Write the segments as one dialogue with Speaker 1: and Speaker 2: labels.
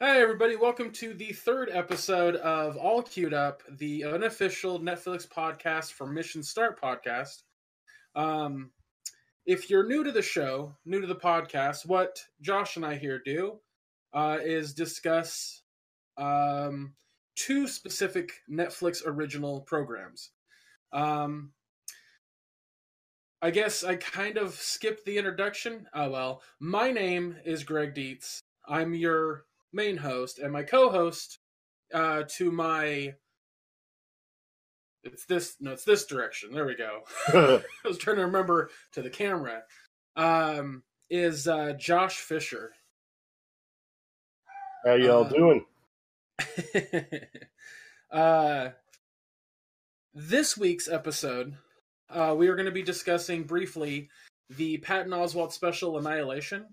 Speaker 1: Hi, everybody. Welcome to the third episode of All Queued Up, the unofficial Netflix podcast for Mission Start podcast. Um, if you're new to the show, new to the podcast, what Josh and I here do uh, is discuss um, two specific Netflix original programs. Um, I guess I kind of skipped the introduction. Oh well. My name is Greg Dietz. I'm your main host, and my co-host uh, to my it's this no, it's this direction. There we go. I was trying to remember to the camera. Um, is uh, Josh Fisher.
Speaker 2: How y'all
Speaker 1: Uh,
Speaker 2: doing?
Speaker 1: uh, this week's episode, uh, we are going to be discussing briefly the Patton Oswalt special Annihilation.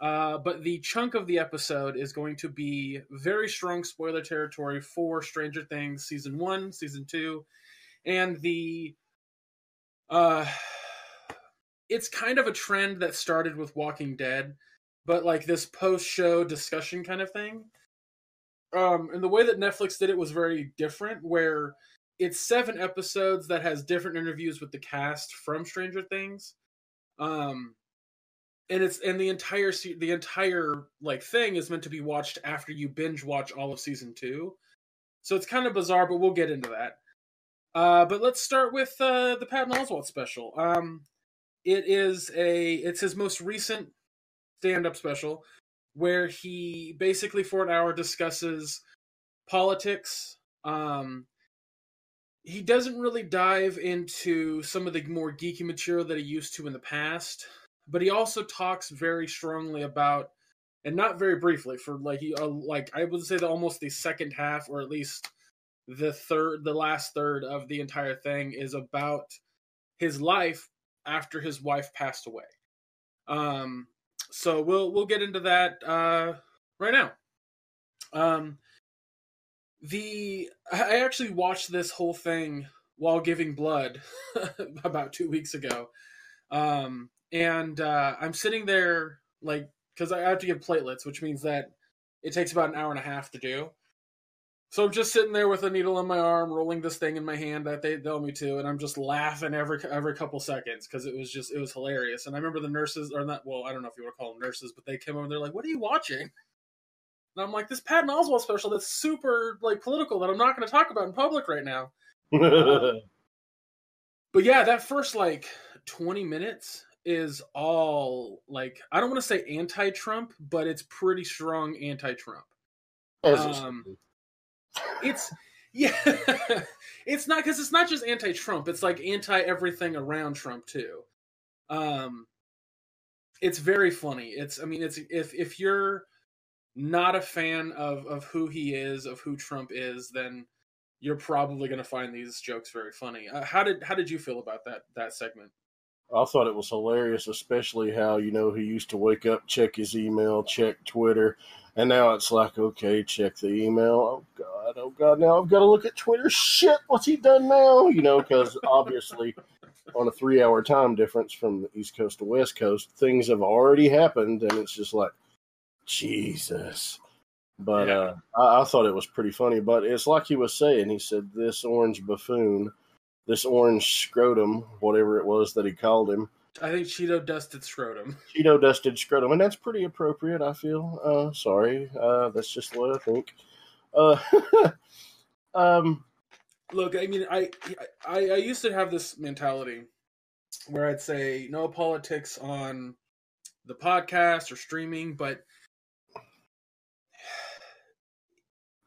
Speaker 1: Uh, but the chunk of the episode is going to be very strong spoiler territory for Stranger Things season one, season two, and the. Uh, it's kind of a trend that started with Walking Dead, but like this post-show discussion kind of thing. Um, and the way that Netflix did it was very different, where it's seven episodes that has different interviews with the cast from Stranger Things. Um, and it's and the entire the entire like thing is meant to be watched after you binge watch all of season two. So it's kind of bizarre but we'll get into that. Uh but let's start with uh the patton oswalt special. Um it is a it's his most recent stand-up special where he basically for an hour discusses politics. Um he doesn't really dive into some of the more geeky material that he used to in the past but he also talks very strongly about and not very briefly for like he uh, like i would say that almost the second half or at least the third the last third of the entire thing is about his life after his wife passed away. Um so we'll we'll get into that uh right now. Um the i actually watched this whole thing while giving blood about two weeks ago. Um and uh, I'm sitting there like because I have to give platelets, which means that it takes about an hour and a half to do. So I'm just sitting there with a needle in my arm, rolling this thing in my hand that they tell me to, and I'm just laughing every every couple seconds because it was just it was hilarious. And I remember the nurses, or not, well, I don't know if you want to call them nurses, but they came over and they're like, "What are you watching?" And I'm like, "This Patton Oswalt special that's super like political that I'm not going to talk about in public right now." But yeah, that first like 20 minutes is all like I don't want to say anti-Trump, but it's pretty strong anti-Trump. Um. It's yeah, it's not because it's not just anti-Trump. It's like anti everything around Trump too. Um, it's very funny. It's I mean it's if if you're not a fan of of who he is, of who Trump is, then you're probably going to find these jokes very funny. Uh, how did how did you feel about that that segment?
Speaker 2: I thought it was hilarious, especially how you know he used to wake up, check his email, check Twitter, and now it's like, okay, check the email. Oh God, oh God, now I've got to look at Twitter. Shit, what's he done now? You know, because obviously, on a three-hour time difference from the East Coast to West Coast, things have already happened, and it's just like, Jesus. But
Speaker 1: Yeah.
Speaker 2: uh, I, I thought it was pretty funny. But it's like he was saying. He said, "This orange buffoon." This orange scrotum, whatever it was that he called him,
Speaker 1: I think Cheeto dusted scrotum.
Speaker 2: Cheeto dusted scrotum, and that's pretty appropriate. I feel. Uh, sorry, uh, that's just what I think. Uh, um,
Speaker 1: Look, I mean, I, I I used to have this mentality where I'd say no politics on the podcast or streaming, but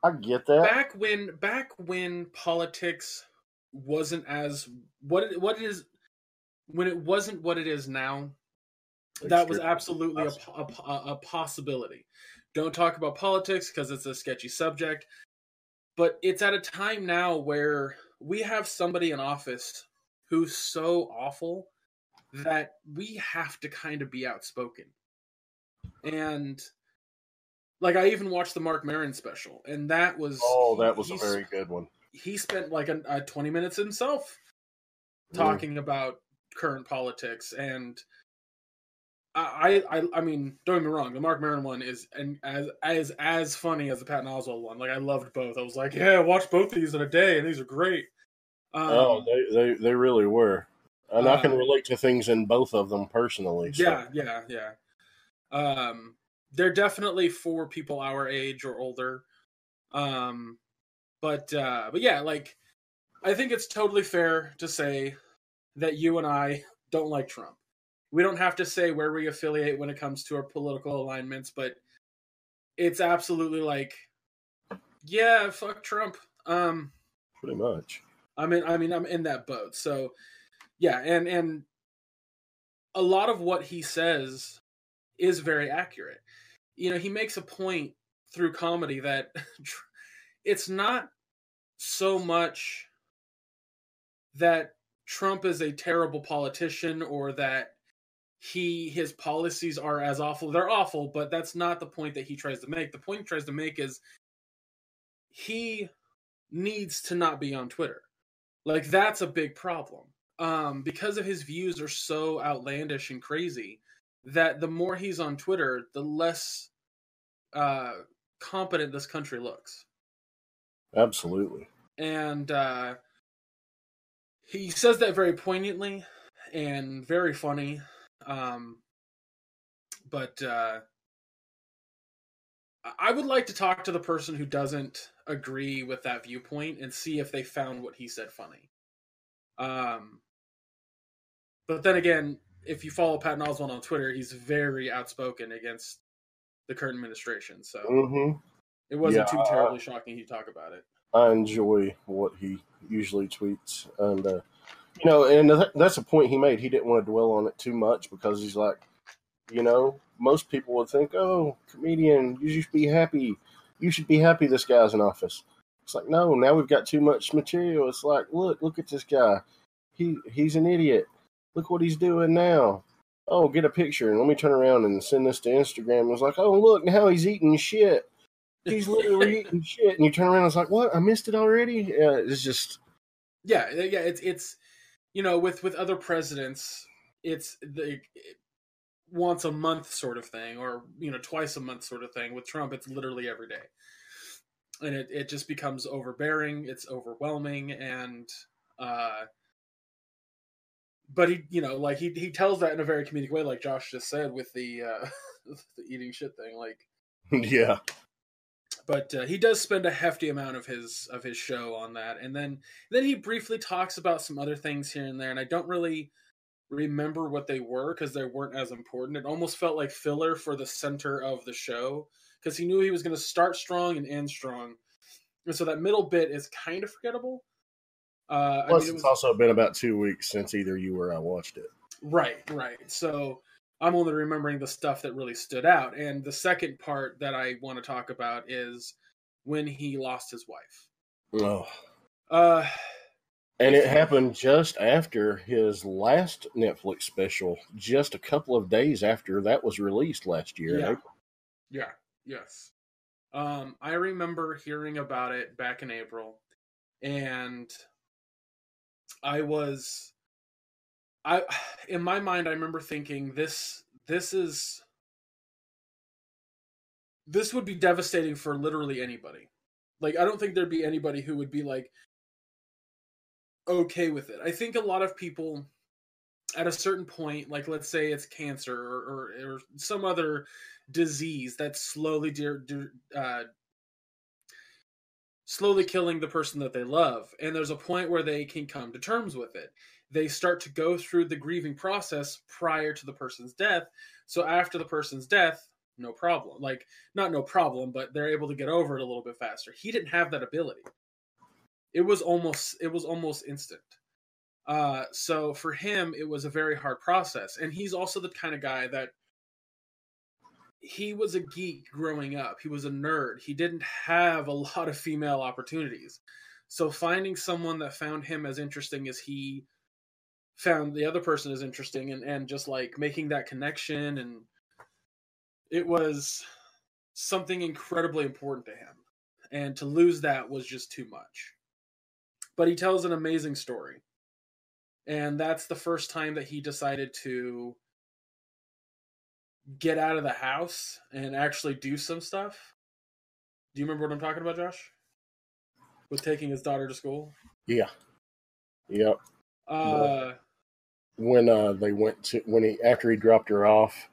Speaker 2: I get that.
Speaker 1: back when back when politics wasn't as what it, what it is when it wasn't what it is now that was absolutely a, a, a possibility. Don't talk about politics because it's a sketchy subject but it's at a time now where we have somebody in office who's so awful that we have to kind of be outspoken. And like i even watched the mark Maron special and that was
Speaker 2: Oh, that was a very good one.
Speaker 1: He spent like a, a 20 minutes himself
Speaker 2: Mm.
Speaker 1: talking about current politics and I, I I mean, don't get me wrong. The Mark Maron one is and as as as funny as the Patton Oswalt one. Like I loved both. I was like, yeah, watch both these in a day, and these are great.
Speaker 2: Um, oh, they, they they really were, and uh, I can uh, relate to things in both of them personally.
Speaker 1: So. Yeah, yeah, yeah. Um, they're definitely for people our age or older. Um, but uh, but yeah, like I think it's totally fair to say that you and I don't like Trump we don't have to say where we affiliate when it comes to our political alignments, but it's absolutely like, yeah, fuck Trump. Um,
Speaker 2: pretty much.
Speaker 1: I mean, I mean, I'm in that boat. So, yeah, and and a lot of what he says is very accurate. You know, he makes a point through comedy that it's not so much that Trump is a terrible politician or that he his policies are as awful. They're awful, but that's not the point that he tries to make. The point he tries to make is he needs to not be on Twitter. Like that's a big problem. Um, because of his views are so outlandish and crazy that the more he's on Twitter, the less uh, competent this country looks.
Speaker 2: Absolutely.
Speaker 1: And uh, he says that very poignantly and very funny. Um, but uh, I would like to talk to the person who doesn't agree with that viewpoint and see if they found what he said funny. Um, but then again, if you follow Patton Oswalt on Twitter, he's very outspoken against the current administration. So
Speaker 2: mm-hmm.
Speaker 1: It wasn't yeah, too terribly shocking he talk about it.
Speaker 2: I enjoy what he usually tweets, and uh, you know, and that's a point he made. He didn't want to dwell on it too much because he's like, you know, most people would think, oh, comedian, you should be happy. You should be happy this guy's in office. It's like, no, now we've got too much material. It's like, look, look at this guy. He he's an idiot. Look what he's doing now. Oh, get a picture and let me turn around and send this to Instagram. It's like, oh, look, now he's eating shit. He's literally eating shit. And you turn around and it's like, what? I missed it already? Yeah, it's just.
Speaker 1: Yeah, yeah, it's it's you know, with with other presidents, it's the once a month sort of thing, or you know, twice a month sort of thing. With Trump, it's literally every day, and it it just becomes overbearing. It's overwhelming, and uh, but he, you know, like he he tells that in a very comedic way, like Josh just said with the uh, the eating shit thing, like
Speaker 2: yeah
Speaker 1: but uh, he does spend a hefty amount of his of his show on that. And then then he briefly talks about some other things here and there and i don't really remember what they were because they weren't as important. It almost felt like filler for the center of the show because he knew he was going to start strong and end strong. And so that middle bit is kind of forgettable.
Speaker 2: Uh plus I mean, it was, it's also been about two weeks since either you or i watched it.
Speaker 1: Right right. So I'm only remembering the stuff that really stood out. And the second part that I want to talk about is when he lost his wife.
Speaker 2: Oh.
Speaker 1: Uh,
Speaker 2: and it happened just after his last Netflix special, just a couple of days after that was released last year.
Speaker 1: Yeah. Yeah. Yes. Um, I remember hearing about it back in April, and I was I in my mind I remember thinking this this is this would be devastating for literally anybody. Like I don't think there'd be anybody who would be like okay with it. I think a lot of people at a certain point, like let's say it's cancer or or, or some other disease that's slowly de- de- uh, slowly killing the person that they love, and there's a point where they can come to terms with it they start to go through the grieving process prior to the person's death. So after the person's death, no problem. Like not no problem, but they're able to get over it a little bit faster. He didn't have that ability. It was almost it was almost instant. Uh, so for him, it was a very hard process, and he's also the kind of guy that he was a geek growing up. He was a nerd. He didn't have a lot of female opportunities. So finding someone that found him as interesting as he found the other person is interesting and, and just like making that connection and it was something incredibly important to him and to lose that was just too much but he tells an amazing story and that's the first time that he decided to get out of the house and actually do some stuff. Do you remember what I'm talking about, Josh? With taking his daughter to school?
Speaker 2: Yeah. Yep.
Speaker 1: Uh,
Speaker 2: When uh they went to when he after he dropped her off,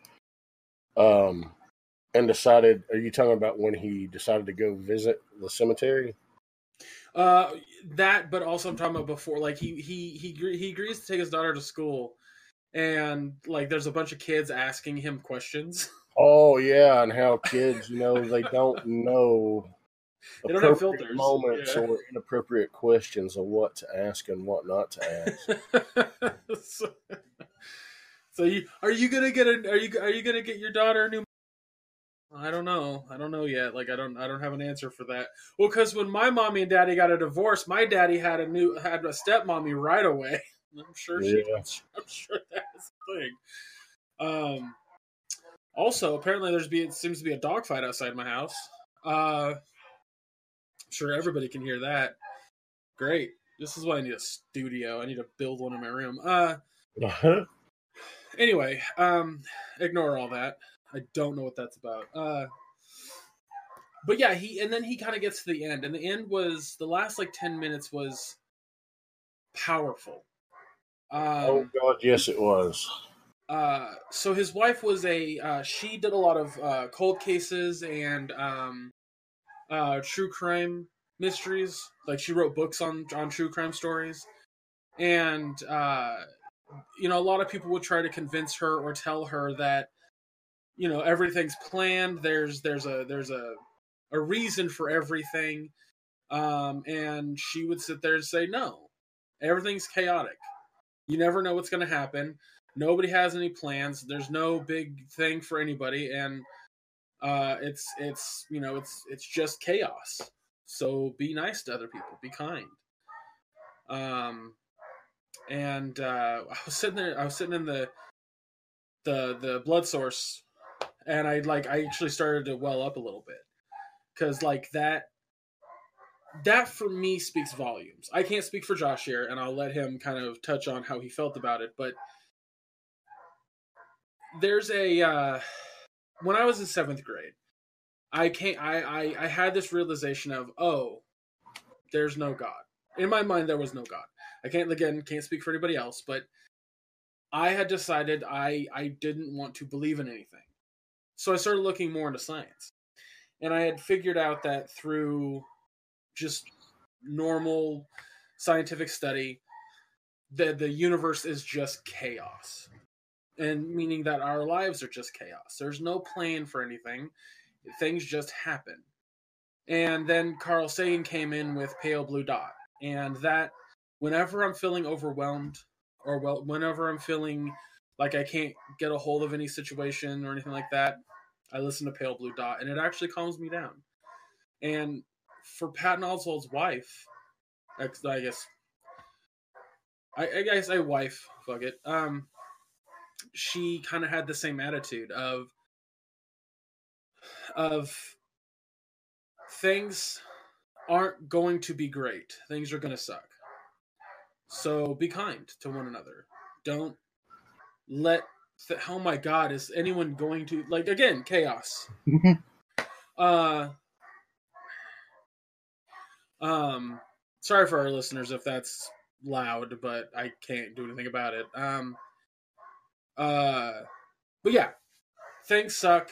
Speaker 2: um, and decided. Are you talking about when he decided to go visit the cemetery?
Speaker 1: uh, that, but also I'm talking about before. Like he he he he agrees to take his daughter to school, and like there's a bunch of kids asking him questions.
Speaker 2: Oh yeah, and how kids, you know, they don't know
Speaker 1: They don't have filters,
Speaker 2: moments
Speaker 1: yeah.
Speaker 2: or inappropriate questions of what to ask and what not to ask.
Speaker 1: so, so you are you gonna get a are you are you gonna get your daughter a new? I don't know. I don't know yet. Like I don't I don't have an answer for that. Well, because when my mommy and daddy got a divorce, my daddy had a new had a stepmommy right away. I'm sure she.
Speaker 2: Yeah.
Speaker 1: I'm sure that's a thing. Um. Also, apparently, there's be it seems to be a dogfight outside my house. Uh, I'm sure everybody can hear that. Great. This is why I need a studio. I need to build one in my room. Uh, anyway, um, ignore all that. I don't know what that's about. Uh, but yeah, he and then he kind of gets to the end, and the end was the last like ten minutes was powerful. Um,
Speaker 2: oh God, yes, it was.
Speaker 1: uh, so his wife was a uh, she did a lot of uh, cold cases and um, uh, true crime mysteries. Like she wrote books on on true crime stories, and uh, you know a lot of people would try to convince her or tell her that you know everything's planned. There's there's a there's a a reason for everything, um, and she would sit there and say no, everything's chaotic. You never know what's going to happen nobody has any plans there's no big thing for anybody and uh it's it's you know it's it's just chaos. So be nice to other people. Be kind. Um and uh i was sitting there i was sitting in the the the blood source and i like i actually started to well up a little bit. Because like that that for me speaks volumes. I can't speak for josh here and i'll let him kind of touch on how he felt about it but there's a uh when I was in seventh grade, I can't I, I I had this realization of oh, there's no God. In my mind there was no God. I can't again can't speak for anybody else, but I had decided I I didn't want to believe in anything. So I started looking more into science. And I had figured out that through just normal scientific study that the universe is just chaos and meaning that our lives are just chaos. There's no plan for anything. Things just happen. And then Carl Sagan came in with Pale Blue Dot, and that whenever I'm feeling overwhelmed or well, whenever I'm feeling like I can't get a hold of any situation or anything like that, I listen to Pale Blue Dot, and it actually calms me down. And for Patton Oswalt's wife, I guess, I, I guess a wife, fuck it. Um, she kind of had the same attitude of of things aren't going to be great. Things are going to suck. So be kind to one another. Don't let th- oh my god is anyone going to like again chaos. uh um sorry for our listeners if that's loud, but I can't do anything about it. Um uh, but yeah, things suck.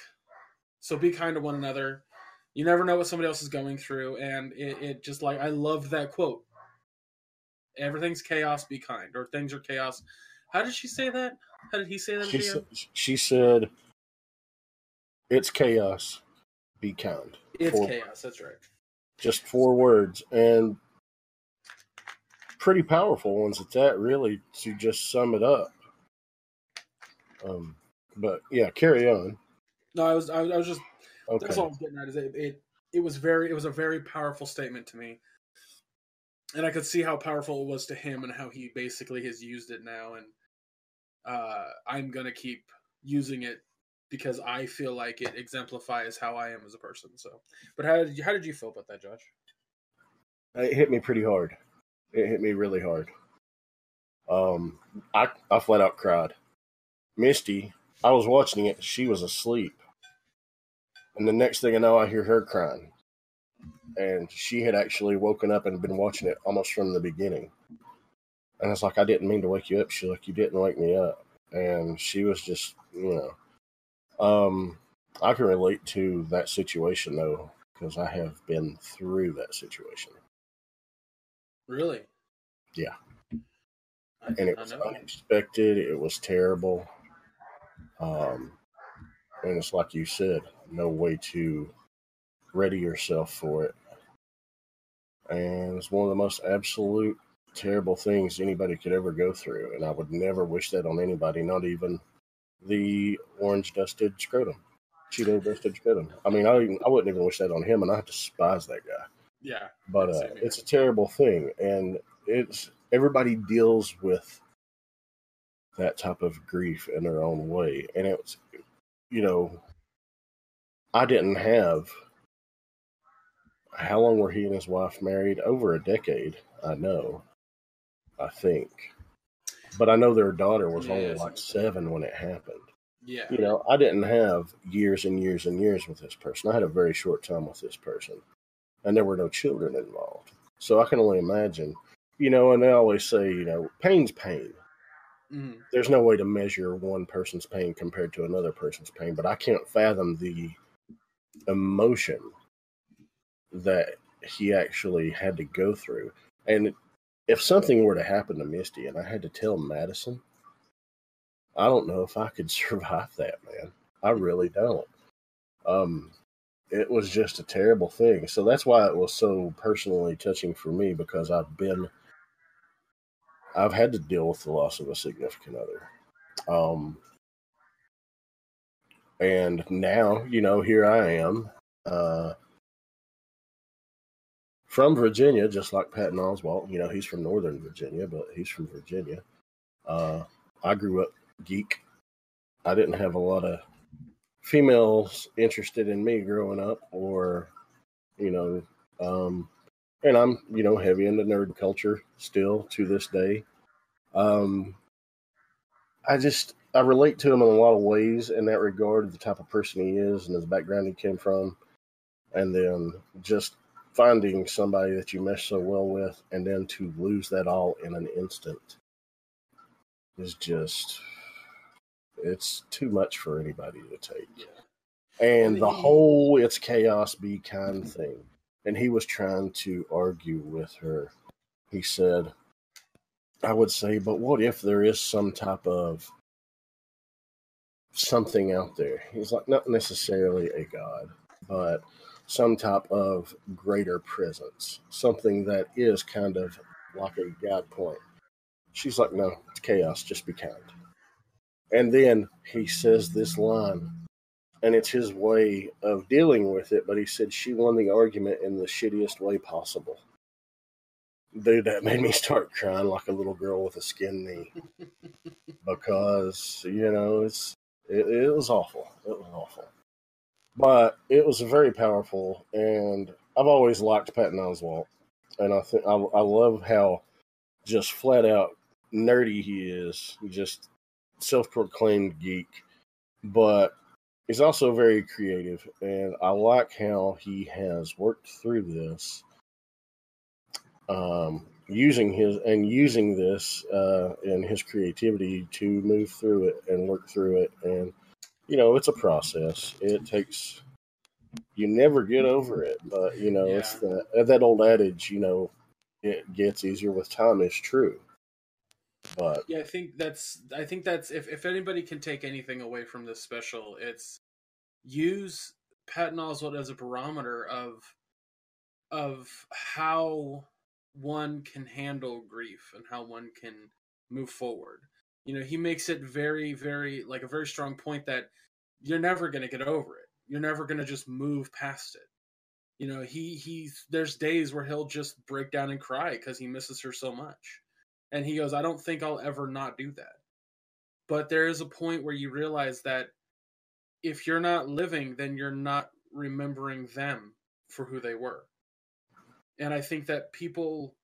Speaker 1: So be kind to one another. You never know what somebody else is going through, and it, it just like I love that quote. Everything's chaos. Be kind, or things are chaos. How did she say that? How did he say that?
Speaker 2: She, said, she said, "It's chaos. Be kind."
Speaker 1: It's
Speaker 2: Four-
Speaker 1: chaos. That's right.
Speaker 2: Just four words, and pretty powerful ones at that. Really, to just sum it up. Um, but yeah, carry on.
Speaker 1: No, I was I, was- I was just
Speaker 2: Okay.
Speaker 1: that's all I was getting at. Is it, it it was very it was a very powerful statement to me, and I could see how powerful it was to him and how he basically has used it now, and uh, I'm gonna keep using it because I feel like it exemplifies how I am as a person. So, but how did you how did you feel about that, Josh?
Speaker 2: It hit me pretty hard. It hit me really hard. Um, I I flat out cried. Misty, I was watching it. She was asleep, and the next thing I know, I hear her crying, and she had actually woken up and been watching it almost from the beginning. And it's like I didn't mean to wake you up. She's like, you didn't wake me up, and she was just, you know, um, I can relate to that situation though because I have been through that situation.
Speaker 1: Really?
Speaker 2: Yeah.
Speaker 1: I,
Speaker 2: and it was unexpected. It was terrible. Um, and it's like you said, no way to ready yourself for it. And it's one of the most absolute terrible things anybody could ever go through. And I would never wish that on anybody, not even the orange dusted scrotum, Cheeto dusted scrotum. I mean, I, I wouldn't even wish that on him, and I despise that guy
Speaker 1: Yeah.
Speaker 2: but uh, it's a terrible thing and it's everybody deals with that type of grief in their own way and it's you know i didn't have how long were he and his wife married over a decade i know i think but i know their daughter was
Speaker 1: Yeah,
Speaker 2: only like
Speaker 1: like
Speaker 2: seven when it happened
Speaker 1: Yeah.
Speaker 2: you know, I didn't have years and years and years with this person. I had a very short time with this person, and there were no children involved. So I can only imagine, you know, and they always say, you know, pain's pain.
Speaker 1: Mhm.
Speaker 2: There's no way to measure one person's pain compared to another person's pain, but I can't fathom the emotion that he actually had to go through. And if something were to happen to Misty and I had to tell Madison, I don't know if I could survive that, man. I really don't. Um, it was just a terrible thing. So that's why it was so personally touching for me because I've been, I've had to deal with the loss of a significant other. Um, and now, you know, here I am, uh, from Virginia, just like Patton Oswalt. You know, he's from Northern Virginia, but he's from Virginia. Uh, I grew up geek. I didn't have a lot of females interested in me growing up, or you know, um, and I'm you know heavy into nerd culture still to this day. Um, I just I relate to him in a lot of ways in that regard, the type of person he is and his background he came from, and then just finding somebody that you mesh so well with, and then to lose that all in an instant is just it's too much for anybody to take. And the whole it's chaos be kind thing. And he was trying to argue with her. He said, I would say, but what if there is some type of something out there? He's like, not necessarily a god, but some type of greater presence, something that is kind of like a god point. She's like, no, it's chaos, just be kind. And then he says this line, and it's his way of dealing with it, but he said she won the argument in the shittiest way possible. Dude, that made me start crying like a little girl with a skin knee because, you know, it's it, it was awful. It was awful. But it was very powerful, and I've always liked Patton Oswalt, and I think I, I love how just flat out nerdy he is, just self-proclaimed geek, but he's also very creative, and I like how he has worked through this, um, using his and using this uh, and his creativity to move through it and work through it, and you know it's a process. It takes you never get over it, but you know it's the that old adage, you know, it gets easier with time is true. But
Speaker 1: Yeah, I think that's I think that's if if anybody can take anything away from this special, it's use Patton Oswalt as a barometer of of how one can handle grief and how one can move forward. You know, he makes it very, very like a very strong point that you're never gonna get over it. You're never gonna just move past it. You know, he he's there's days where he'll just break down and cry because he misses her so much. And he goes, I don't think I'll ever not do that. But there is a point where you realize that if you're not living, then you're not remembering them for who they were. And I think that people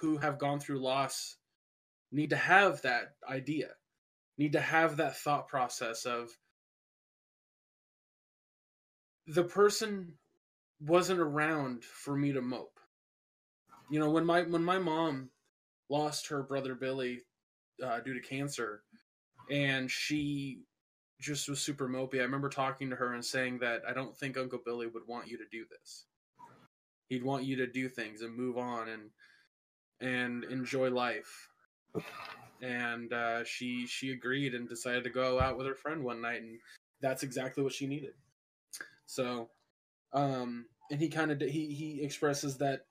Speaker 1: who have gone through loss need to have that idea need to have that thought process of the person wasn't around for me to mope. You know, when my when my mom lost her brother Billy uh, due to cancer, and she just was super mopey. I remember talking to her and saying that I don't think Uncle Billy would want you to do this. He'd want you to do things and move on and and enjoy life. And uh, she she agreed and decided to go out with her friend one night, and that's exactly what she needed. So, um, and he kind of he he expresses that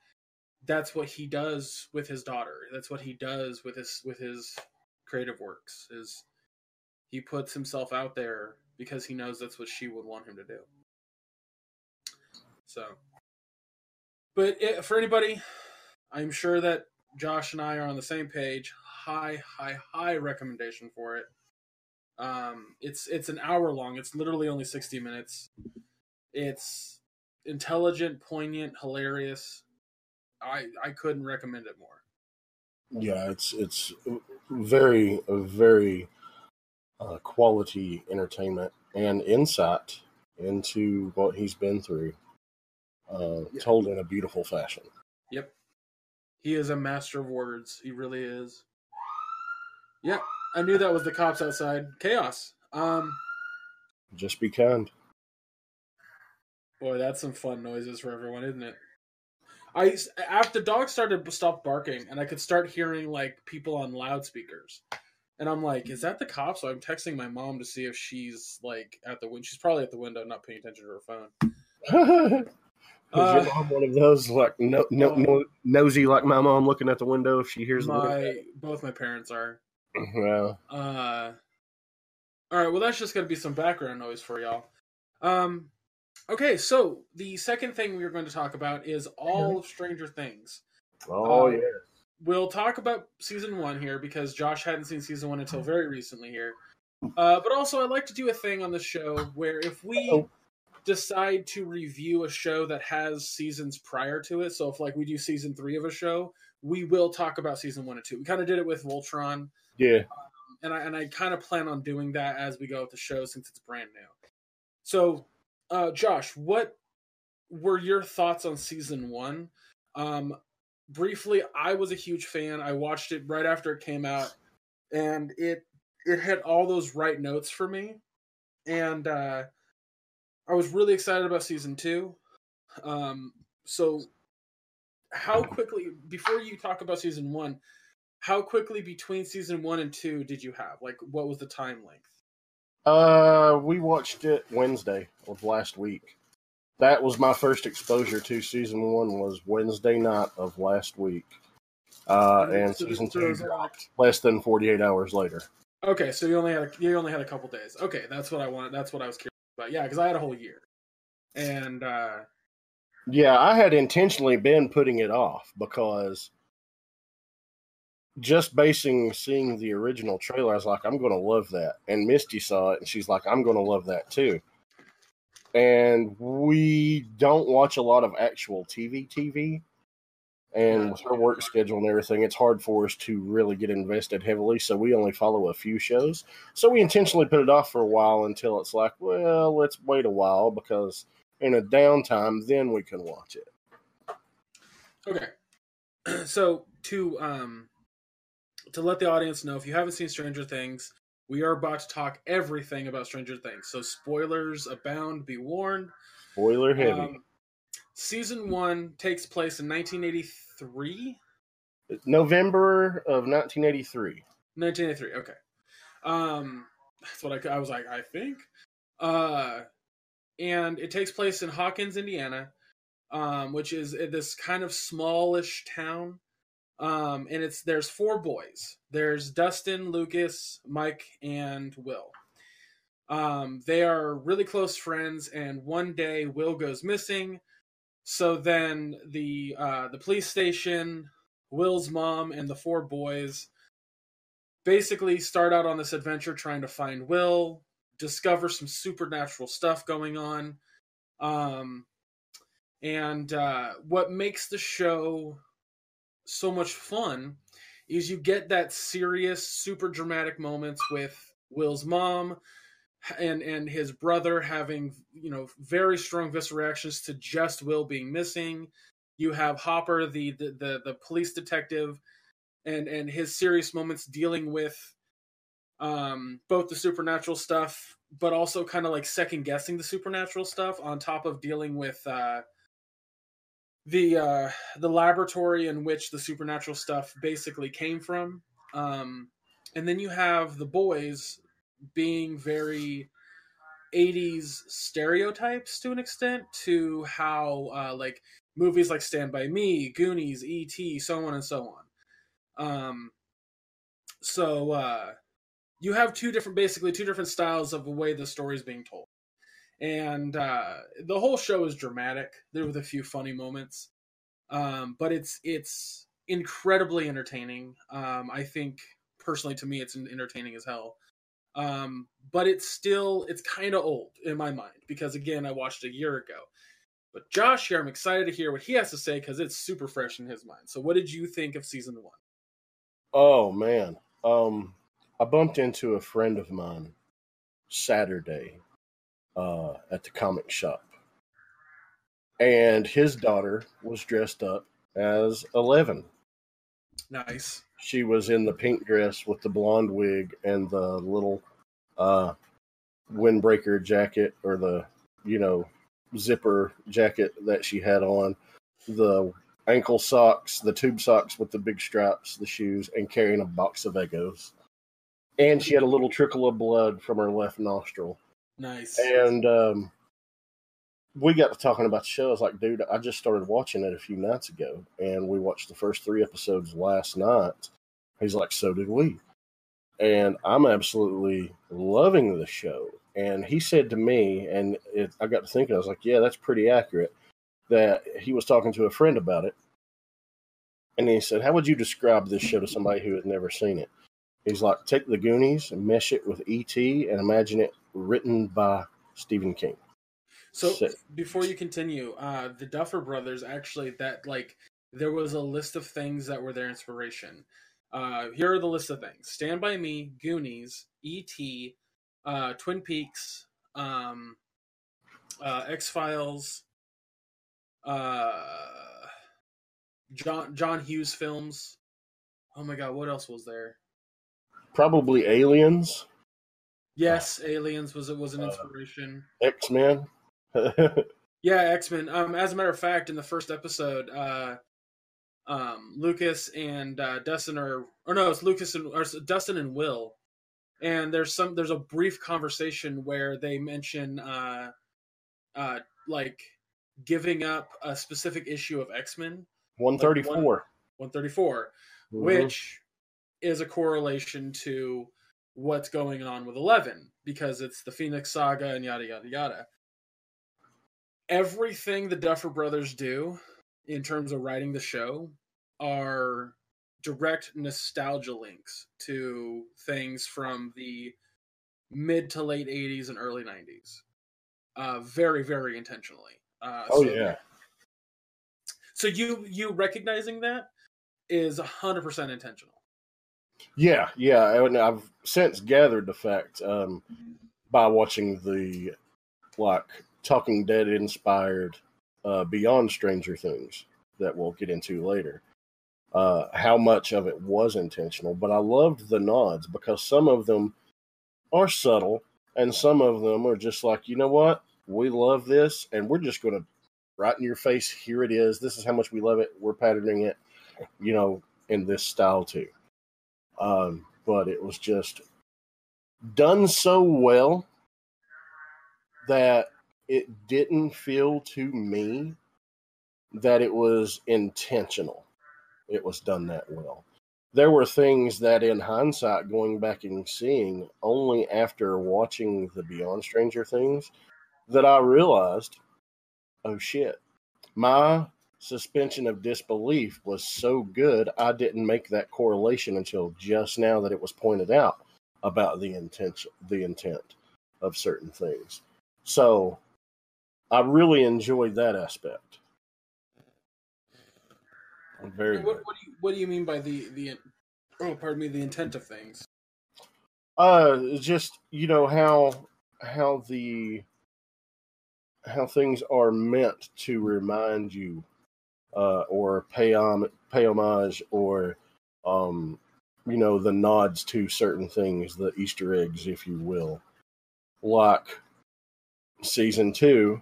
Speaker 1: that's what he does with his daughter. That's what he does with his with his creative works. Is he puts himself out there because he knows that's what she would want him to do. So, but it, for anybody, I'm sure that Josh and I are on the same page. High, high, high recommendation for it. Um, it's it's an hour long. It's literally only 60 minutes. It's intelligent, poignant, hilarious. I I couldn't recommend it more.
Speaker 2: Yeah, it's it's very very uh, quality entertainment and insight into what he's been through, uh,
Speaker 1: Yeah.
Speaker 2: told in a beautiful fashion.
Speaker 1: Yep. He is a master of words. He really is. Yep. I knew that was the cops outside. Chaos. Um
Speaker 2: Just be kind.
Speaker 1: boy, that's some fun noises for everyone, isn't it? I after the dog started to stop barking and I could start hearing like people on loudspeakers. And I'm like, is that the cops? So I'm texting my mom to see if she's like at the window. She's probably at the window, not paying attention to her phone.
Speaker 2: Is
Speaker 1: Uh,
Speaker 2: your mom one of those like no, no, no, nosy like my mom looking at the window if she hears the
Speaker 1: My both my parents are.
Speaker 2: well,
Speaker 1: Uh, all right. Well, that's just going to be some background noise for y'all. Um, okay. So the second thing we are going to talk about is all of Stranger Things.
Speaker 2: oh
Speaker 1: Uh,
Speaker 2: yeah,
Speaker 1: We'll talk about season one here because Josh hadn't seen season one until very recently here. Uh, but also, I'd like to do a thing on the show where if we
Speaker 2: Uh-oh.
Speaker 1: Decide to review a show that has seasons prior to it, so if like we do season three of a show, we will talk about season one and two. We kind of did it with Voltron
Speaker 2: yeah.
Speaker 1: and I and I kind of plan on doing that as we go with the show since it's brand new. So, uh, Josh, what were your thoughts on season one? Um, briefly, I was a huge fan. I watched it right after it came out, and it it had all those right notes for me, and uh, I was really excited about season two. Um, so, how quickly before you talk about season one? how quickly between season one and two did you have? Like, what was the time length?
Speaker 2: Uh, we watched it Wednesday of last week. That was my first exposure to season one. Was Wednesday night of last week, uh, and
Speaker 1: So-
Speaker 2: season two
Speaker 1: it was like-
Speaker 2: dropped less than forty eight hours later.
Speaker 1: Okay, so you only had a, you only had a couple days. Okay, that's what I wanted. That's what I was curious about. Yeah, because I had a whole year, and uh,
Speaker 2: Yeah, I had intentionally been putting it off because just basing seeing the original trailer, I was like, I'm going to love that. And Misty saw it, and she's like, I'm going to love that too. And we don't watch a lot of actual TV, TV. And with her work schedule and everything, it's hard for us to really get invested heavily. So we only follow a few shows. So we intentionally put it off for a while until it's like, well, let's wait a while because in a downtime, then we can watch it.
Speaker 1: okay. so to um to let the audience know, if you haven't seen Stranger Things, we are about to talk everything about Stranger Things. So spoilers abound. Be warned.
Speaker 2: Spoiler heavy.
Speaker 1: Um, season one takes place in 1983.
Speaker 2: November of 1983.
Speaker 1: 1983. Okay. Um, that's what I, I was like. I think. Uh, and it takes place in Hawkins, Indiana, um, which is this kind of smallish town. Um, and it's there's four boys. There's Dustin, Lucas, Mike, and Will. Um, they are really close friends, and one day Will goes missing. So then the uh, the police station, Will's mom, and the four boys basically start out on this adventure trying to find Will, discover some supernatural stuff going on. Um, and uh, what makes the show so much fun is you get that serious, super dramatic moments with Will's mom and and his brother having you know very strong visceral reactions to just Will being missing. You have Hopper, the the the, the police detective, and and his serious moments dealing with um, both the supernatural stuff, but also kind of like second guessing the supernatural stuff on top of dealing with uh, the uh, the laboratory in which the supernatural stuff basically came from. Um, and then you have the boys being very 80s stereotypes to an extent to how uh, like movies like Stand by Me, Goonies, E.T., so on and so on. Um, so uh, you have two different, basically two different styles of the way the story is being told, and uh, the whole show is dramatic. There with a few funny moments, um, but it's it's incredibly entertaining. Um, I think personally, to me, it's entertaining as hell. Um, but it's still it's kind of old in my mind because again, I watched a year ago. But Josh here, I'm excited to hear what he has to say because it's super fresh in his mind. So, what did you think of season one?
Speaker 2: Oh man, um, I bumped into a friend of mine Saturday uh, at the comic shop, and his daughter was dressed up as Eleven.
Speaker 1: Nice.
Speaker 2: She was in the pink dress with the blonde wig and the little uh, windbreaker jacket or the you know zipper jacket that she had on, the ankle socks, the tube socks with the big straps, the shoes, and carrying a box of Eggos. And she had a little trickle of blood from her left nostril.
Speaker 1: Nice.
Speaker 2: And um, we got to talking about the show. I was like, dude, I just started watching it a few nights ago, and we watched the first three episodes last night. He's like, so did we. And I'm absolutely loving the show. And he said to me, and it, I got to thinking, I was like, yeah, that's pretty accurate. That he was talking to a friend about it. And he said, How would you describe this show to somebody who had never seen it? He's like, Take the Goonies and mesh it with E.T. and imagine it written by Stephen King.
Speaker 1: So before you continue, uh, the Duffer Brothers actually that like there was a list of things that were their inspiration. Uh, here are the list of things: Stand by Me, Goonies, E.T., uh, Twin Peaks, um, uh, X Files, uh, John John Hughes films. Oh my God, what else was there?
Speaker 2: Probably Aliens.
Speaker 1: Yes, Aliens was it was an inspiration.
Speaker 2: X Men.
Speaker 1: yeah, X Men. Um, as a matter of fact, in the first episode, uh, um, Lucas and uh, Dustin are, or no, it's Lucas and or Dustin and Will, and there's some there's a brief conversation where they mention uh, uh, like giving up a specific issue of X Men,
Speaker 2: one thirty four,
Speaker 1: one thirty four, mm-hmm. which is a correlation to what's going on with Eleven because it's the Phoenix Saga and yada yada yada everything the Duffer Brothers do in terms of writing the show are direct nostalgia links to things from the mid to late 80s and early 90s. Uh, very, very intentionally. Uh,
Speaker 2: oh, so, yeah.
Speaker 1: So you you recognizing that is 100% intentional.
Speaker 2: Yeah, yeah. And I've since gathered the fact um, by watching the like Talking Dead inspired uh, Beyond Stranger Things that we'll get into later. Uh, how much of it was intentional, but I loved the nods because some of them are subtle and some of them are just like, you know what? We love this and we're just going to right in your face. Here it is. This is how much we love it. We're patterning it, you know, in this style too. Um, but it was just done so well that it didn't feel to me that it was intentional. It was done that well. There were things that, in hindsight, going back and seeing only after watching the Beyond Stranger Things, that I realized, oh shit, my suspension of disbelief was so good, I didn't make that correlation until just now that it was pointed out about the intention, the intent of certain things. So I really enjoyed that aspect.
Speaker 1: Very. What, what, do you What do you mean by the the? Oh, pardon me. The intent of things.
Speaker 2: Uh, just you know how how the how things are meant to remind you, uh, or pay om- pay homage, or um, you know, the nods to certain things, the Easter eggs, if you will. Like season two,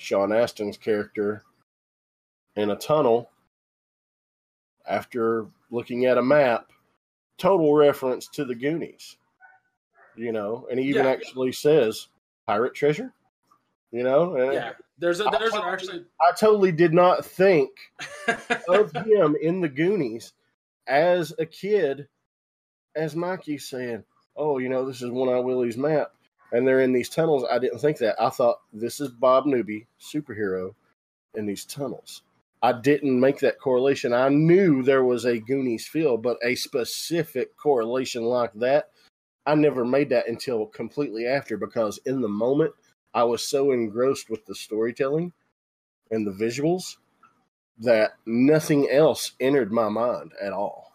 Speaker 2: Sean Astin's character in a tunnel after looking at a map, total reference to the Goonies. You know, and he even
Speaker 1: Yeah.
Speaker 2: actually says pirate treasure. You know, and
Speaker 1: Yeah, there's a there's an actually.
Speaker 2: I totally did not think of him in the Goonies as a kid, as Mikey saying, "Oh, you know, this is One Eye Willy's map," and they're in these tunnels. I didn't think that. I thought this is Bob Newby, superhero, in these tunnels. I didn't make that correlation. I knew there was a Goonies feel, but a specific correlation like that, I never made that until completely after because in the moment I was so engrossed with the storytelling and the visuals that nothing else entered my mind at all.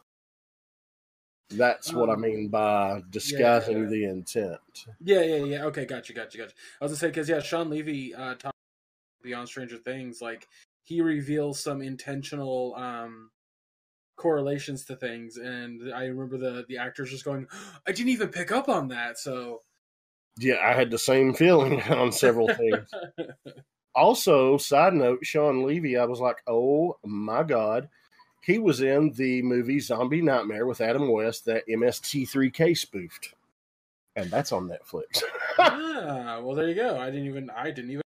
Speaker 2: That's what I
Speaker 1: Um,
Speaker 2: mean by disguising
Speaker 1: yeah.
Speaker 2: the intent.
Speaker 1: Yeah, yeah, yeah. Okay, gotcha, gotcha, gotcha. I was gonna say because yeah, Shawn Levy, uh, talking beyond Stranger Things, like he reveals some intentional um correlations to things, and I remember the the actors just going, "I didn't even pick up on that." So
Speaker 2: Yeah, I had the same feeling on several things. Also, side note, Shawn Levy, I was like, oh my God. He was in the movie Zombie Nightmare with Adam West that MST3K spoofed. And that's on Netflix.
Speaker 1: ah, well, there you go. I didn't even. I didn't even.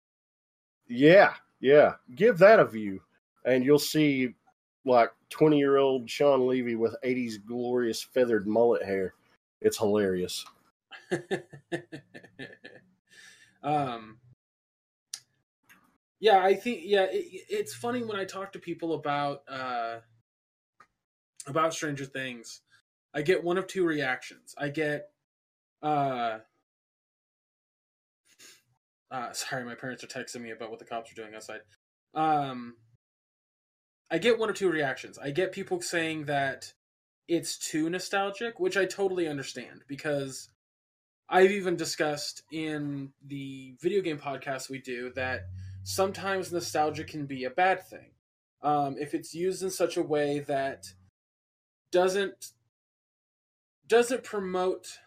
Speaker 2: yeah, yeah. Give that a view. And you'll see like 20 year old Shawn Levy with 80s glorious feathered mullet hair. It's hilarious.
Speaker 1: um yeah i think yeah it, it's funny when i talk to people about uh about stranger things i get one of two reactions. I get uh uh sorry my parents are texting me about what the cops are doing outside. Um i get one or two reactions. I get people saying that it's too nostalgic which i totally understand because I've even discussed in the video game podcast we do that sometimes nostalgia can be a bad thing. Um, if it's used in such a way that doesn't doesn't promote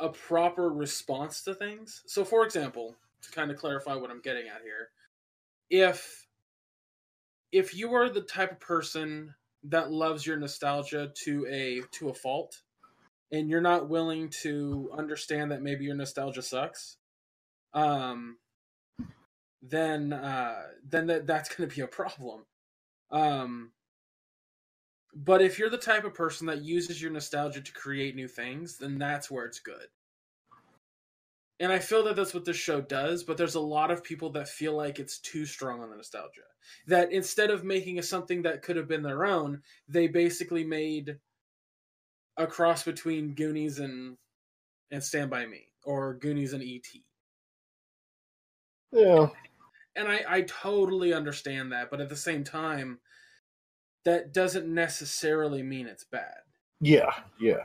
Speaker 1: a proper response to things. So, for example, to kind of clarify what I'm getting at here, if if you are the type of person that loves your nostalgia to a to a fault and you're not willing to understand that maybe your nostalgia sucks um then uh then that that's going to be a problem um but if you're the type of person that uses your nostalgia to create new things then that's where it's good and i feel that that's what this show does but there's a lot of people that feel like it's too strong on the nostalgia that instead of making a something that could have been their own they basically made a cross between Goonies and and Stand by Me or Goonies and ET.
Speaker 2: Yeah.
Speaker 1: And I I totally understand that, but at the same time that doesn't necessarily mean it's bad.
Speaker 2: Yeah. Yeah.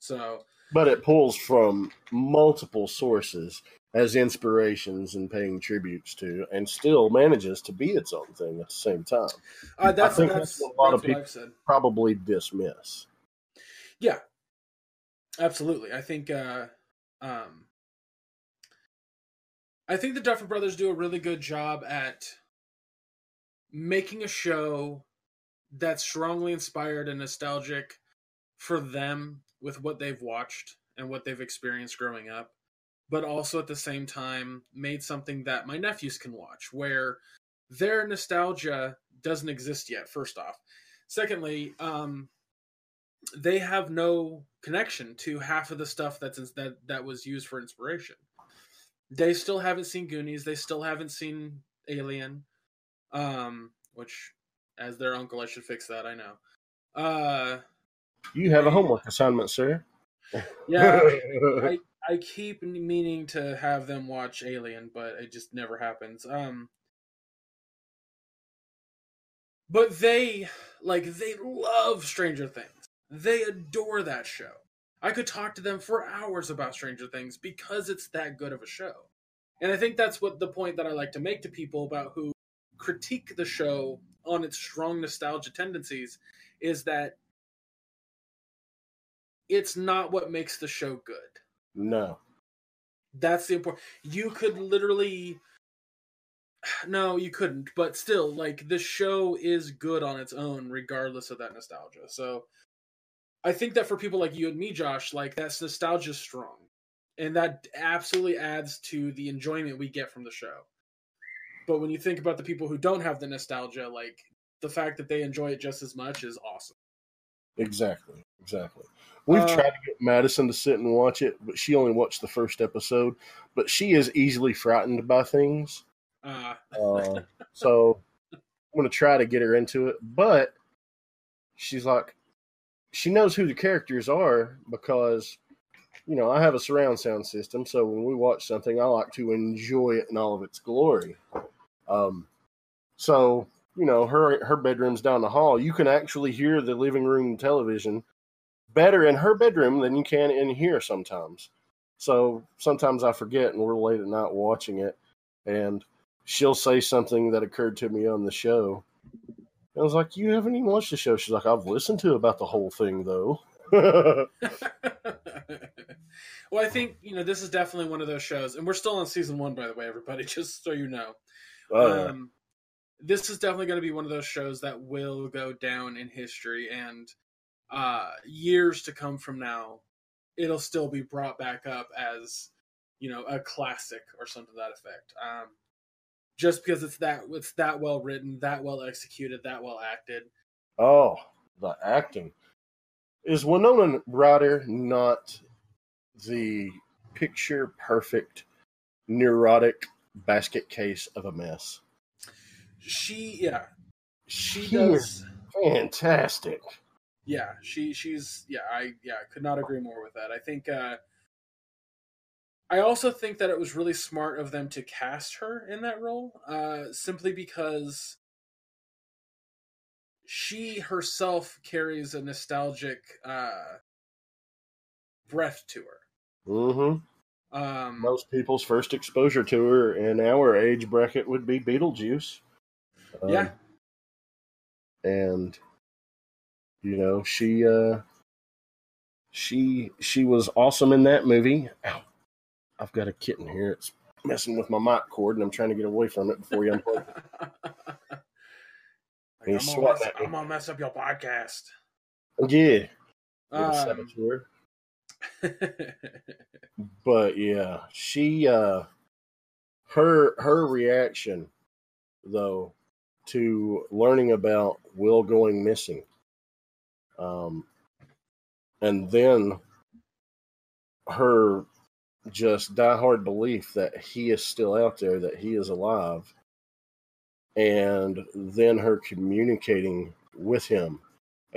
Speaker 1: So,
Speaker 2: But it pulls from multiple sources as inspirations and paying tributes to, and still manages to be its own thing at the same time.
Speaker 1: uh, that's
Speaker 2: think
Speaker 1: that's,
Speaker 2: that's what a lot
Speaker 1: that's
Speaker 2: of people-
Speaker 1: said.
Speaker 2: Probably dismiss.
Speaker 1: Yeah. Absolutely. I think uh um I think the Duffer Brothers do a really good job at making a show that's strongly inspired and nostalgic for them with what they've watched and what they've experienced growing up, but also at the same time made something that my nephews can watch where their nostalgia doesn't exist yet, first off. Secondly, um they have no connection to half of the stuff that's that that was used for inspiration. They still haven't seen Goonies. They still haven't seen Alien, um, which, as their uncle, I should fix that. I know. Uh,
Speaker 2: You have a homework assignment, sir.
Speaker 1: yeah, I I keep meaning to have them watch Alien, but it just never happens. Um, but they like they love Stranger Things. They adore that show. I could talk to them for hours about Stranger Things because it's that good of a show. And I think that's what the point that I like to make to people about who critique the show on its strong nostalgia tendencies is that it's not what makes the show good.
Speaker 2: No.
Speaker 1: That's the important. You could literally no, you couldn't, but still like the show is good on its own regardless of that nostalgia. So I think that for people like you and me Josh, like that's nostalgia strong. And that absolutely adds to the enjoyment we get from the show. But when you think about the people who don't have the nostalgia, like the fact that they enjoy it just as much is awesome.
Speaker 2: Exactly. Exactly. We've
Speaker 1: Uh,
Speaker 2: tried to get Madison to sit and watch it, but she only watched the first episode. But she is easily frightened by things.
Speaker 1: Uh,
Speaker 2: Uh, so I'm going to try to get her into it. But she's like, she knows who the characters are because, you know, I have a surround sound system. So when we watch something, I like to enjoy it in all of its glory. Um, so, you know, her her bedroom's down the hall. You can actually hear the living room television better in her bedroom than you can in here sometimes. So sometimes I forget and we're late at night watching it and she'll say something that occurred to me on the show. I was like, You haven't even watched the show. She's like, I've listened to about the whole thing though.
Speaker 1: well, I think you know this is definitely one of those shows, and we're still on season one, by the way, everybody. Just so you know, Um, this is definitely going to be one of those shows that will go down in history, and uh, years to come from now, it'll still be brought back up as you know a classic or something to that effect. Um, just because it's that it's that well written, that well executed, that well acted.
Speaker 2: oh, the acting. Is Winona Ryder not the picture perfect neurotic basket case of a mess?
Speaker 1: She, yeah, she
Speaker 2: She
Speaker 1: does.
Speaker 2: is fantastic.
Speaker 1: Yeah, she she's yeah, I yeah, could not agree more with that. I think uh I also think that it was really smart of them to cast her in that role, uh simply because she herself carries a nostalgic uh breath to her.
Speaker 2: Mm-hmm.
Speaker 1: Um
Speaker 2: Most people's first exposure to her in our age bracket would be Beetlejuice. Um,
Speaker 1: yeah,
Speaker 2: and you know she uh she she was awesome in that movie Ow. i've got a kitten here it's messing with my mic cord and i'm trying to get away from it before you unplug
Speaker 1: Like, I'm, gonna mess,
Speaker 2: swatting at me.
Speaker 1: I'm gonna mess up your podcast.
Speaker 2: yeah. but yeah she uh her her reaction though to learning about will going missing um and then her just diehard belief that he is still out there that he is alive and then her communicating with him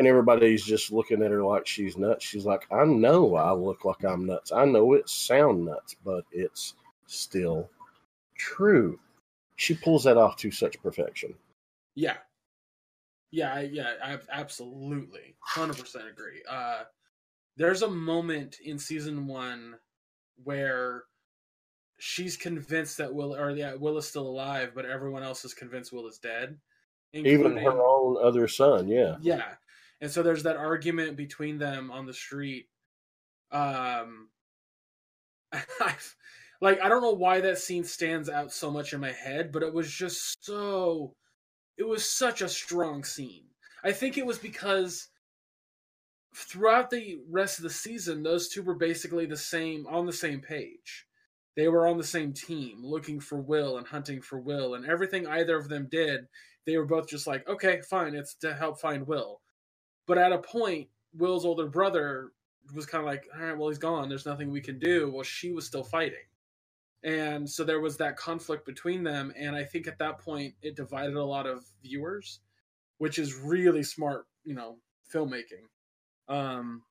Speaker 2: and everybody's just looking at her like she's nuts. She's like, I know I look like I'm nuts. I know it sound nuts, but it's still true. She pulls that off to such perfection.
Speaker 1: Yeah. Yeah, yeah, I absolutely 100% agree. Uh there's a moment in season 1 where she's convinced that Will or yeah, Will is still alive, but everyone else is convinced Will is dead.
Speaker 2: Even her own other son, yeah.
Speaker 1: Yeah. And so there's that argument between them on the street. Um I've like I don't know why that scene stands out so much in my head, but it was just so it was such a strong scene. I think it was because throughout the rest of the season, those two were basically the same on the same page. They were on the same team, looking for Will and hunting for Will, and everything either of them did, they were both just like, okay, fine, it's to help find Will. But at a point, Will's older brother was kind of like, all right, well, he's gone. There's nothing we can do. Well, she was still fighting. And so there was that conflict between them. And I think at that point, it divided a lot of viewers, which is really smart, you know, filmmaking. Um,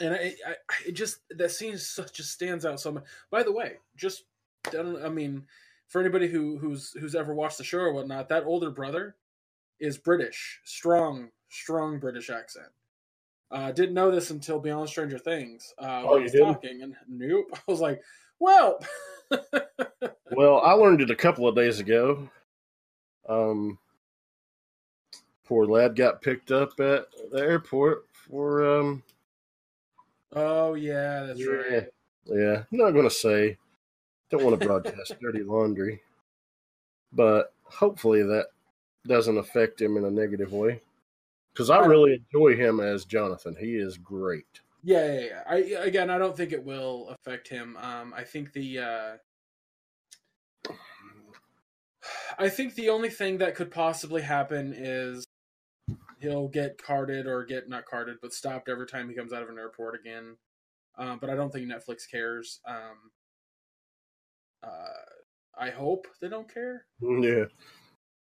Speaker 1: and I, I, it just, that scene such just stands out so much. By the way, just, I I mean, for anybody who who's who's ever watched the show or whatnot, that older brother is British, strong, strong British accent. Uh, didn't know this until Beyond Stranger Things. Uh,
Speaker 2: Oh, you
Speaker 1: was
Speaker 2: didn't?
Speaker 1: talking, and nope. I was like, well,
Speaker 2: Well, I learned it a couple of days ago. Um, poor lad got picked up at the airport for um.
Speaker 1: oh yeah, that's
Speaker 2: yeah,
Speaker 1: right.
Speaker 2: yeah. I'm not gonna say. Don't want to broadcast dirty laundry, but hopefully that doesn't affect him in a negative way. Because I really enjoy him as Jonathan. He is great.
Speaker 1: Yeah, yeah, yeah. I again, I don't think it will affect him. Um, I think the uh, I think the only thing that could possibly happen is he'll get carded or get not carded, but stopped every time he comes out of an airport again. Um, but I don't think Netflix cares. Um, uh, I hope they don't care.
Speaker 2: Yeah.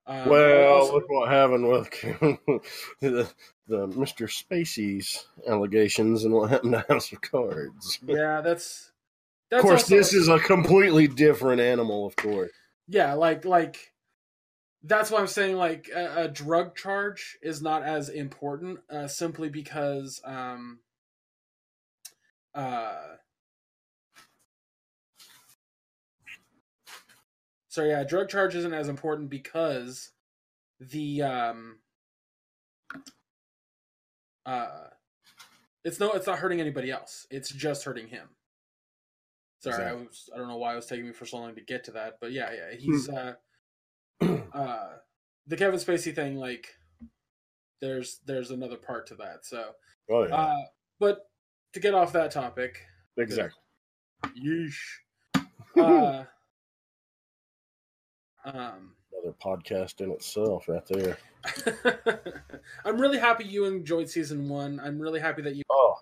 Speaker 1: Um,
Speaker 2: Well,
Speaker 1: also-
Speaker 2: look what happened with the, the Mr. Spacey's allegations and what happened to House of Cards.
Speaker 1: yeah, that's.
Speaker 2: Of course,
Speaker 1: also-
Speaker 2: this is a completely different animal, of course.
Speaker 1: yeah like like that's why i'm saying like a, a drug charge is not as important uh simply because um uh so yeah drug charge isn't as important because the um uh it's no it's not hurting anybody else. It's just hurting him. Sorry i was i don't know why it was taking me for so long to get to that but yeah yeah he's uh uh the kevin spacey thing like there's there's another part to that so
Speaker 2: Oh, yeah.
Speaker 1: uh but to get off that topic
Speaker 2: exactly.
Speaker 1: yeesh. Uh um
Speaker 2: Another podcast in itself, right there.
Speaker 1: I'm really happy you enjoyed season one. I'm really happy that you.
Speaker 2: Oh,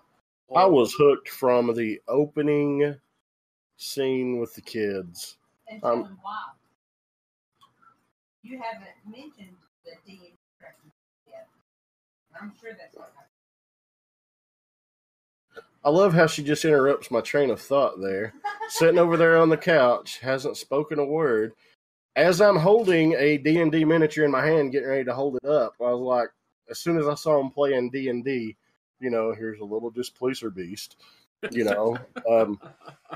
Speaker 2: I was hooked from the opening scene with the kids.
Speaker 3: And
Speaker 2: Um,
Speaker 3: them why. You haven't mentioned the D reference yet. I'm sure that's what happened.
Speaker 2: I love how she just interrupts my train of thought there. Sitting over there on the couch, hasn't spoken a word. As I'm holding a D&D miniature in my hand, getting ready to hold it up, I was like, as soon as I saw him playing D&D, you know, here's a little displacer beast. You know, um,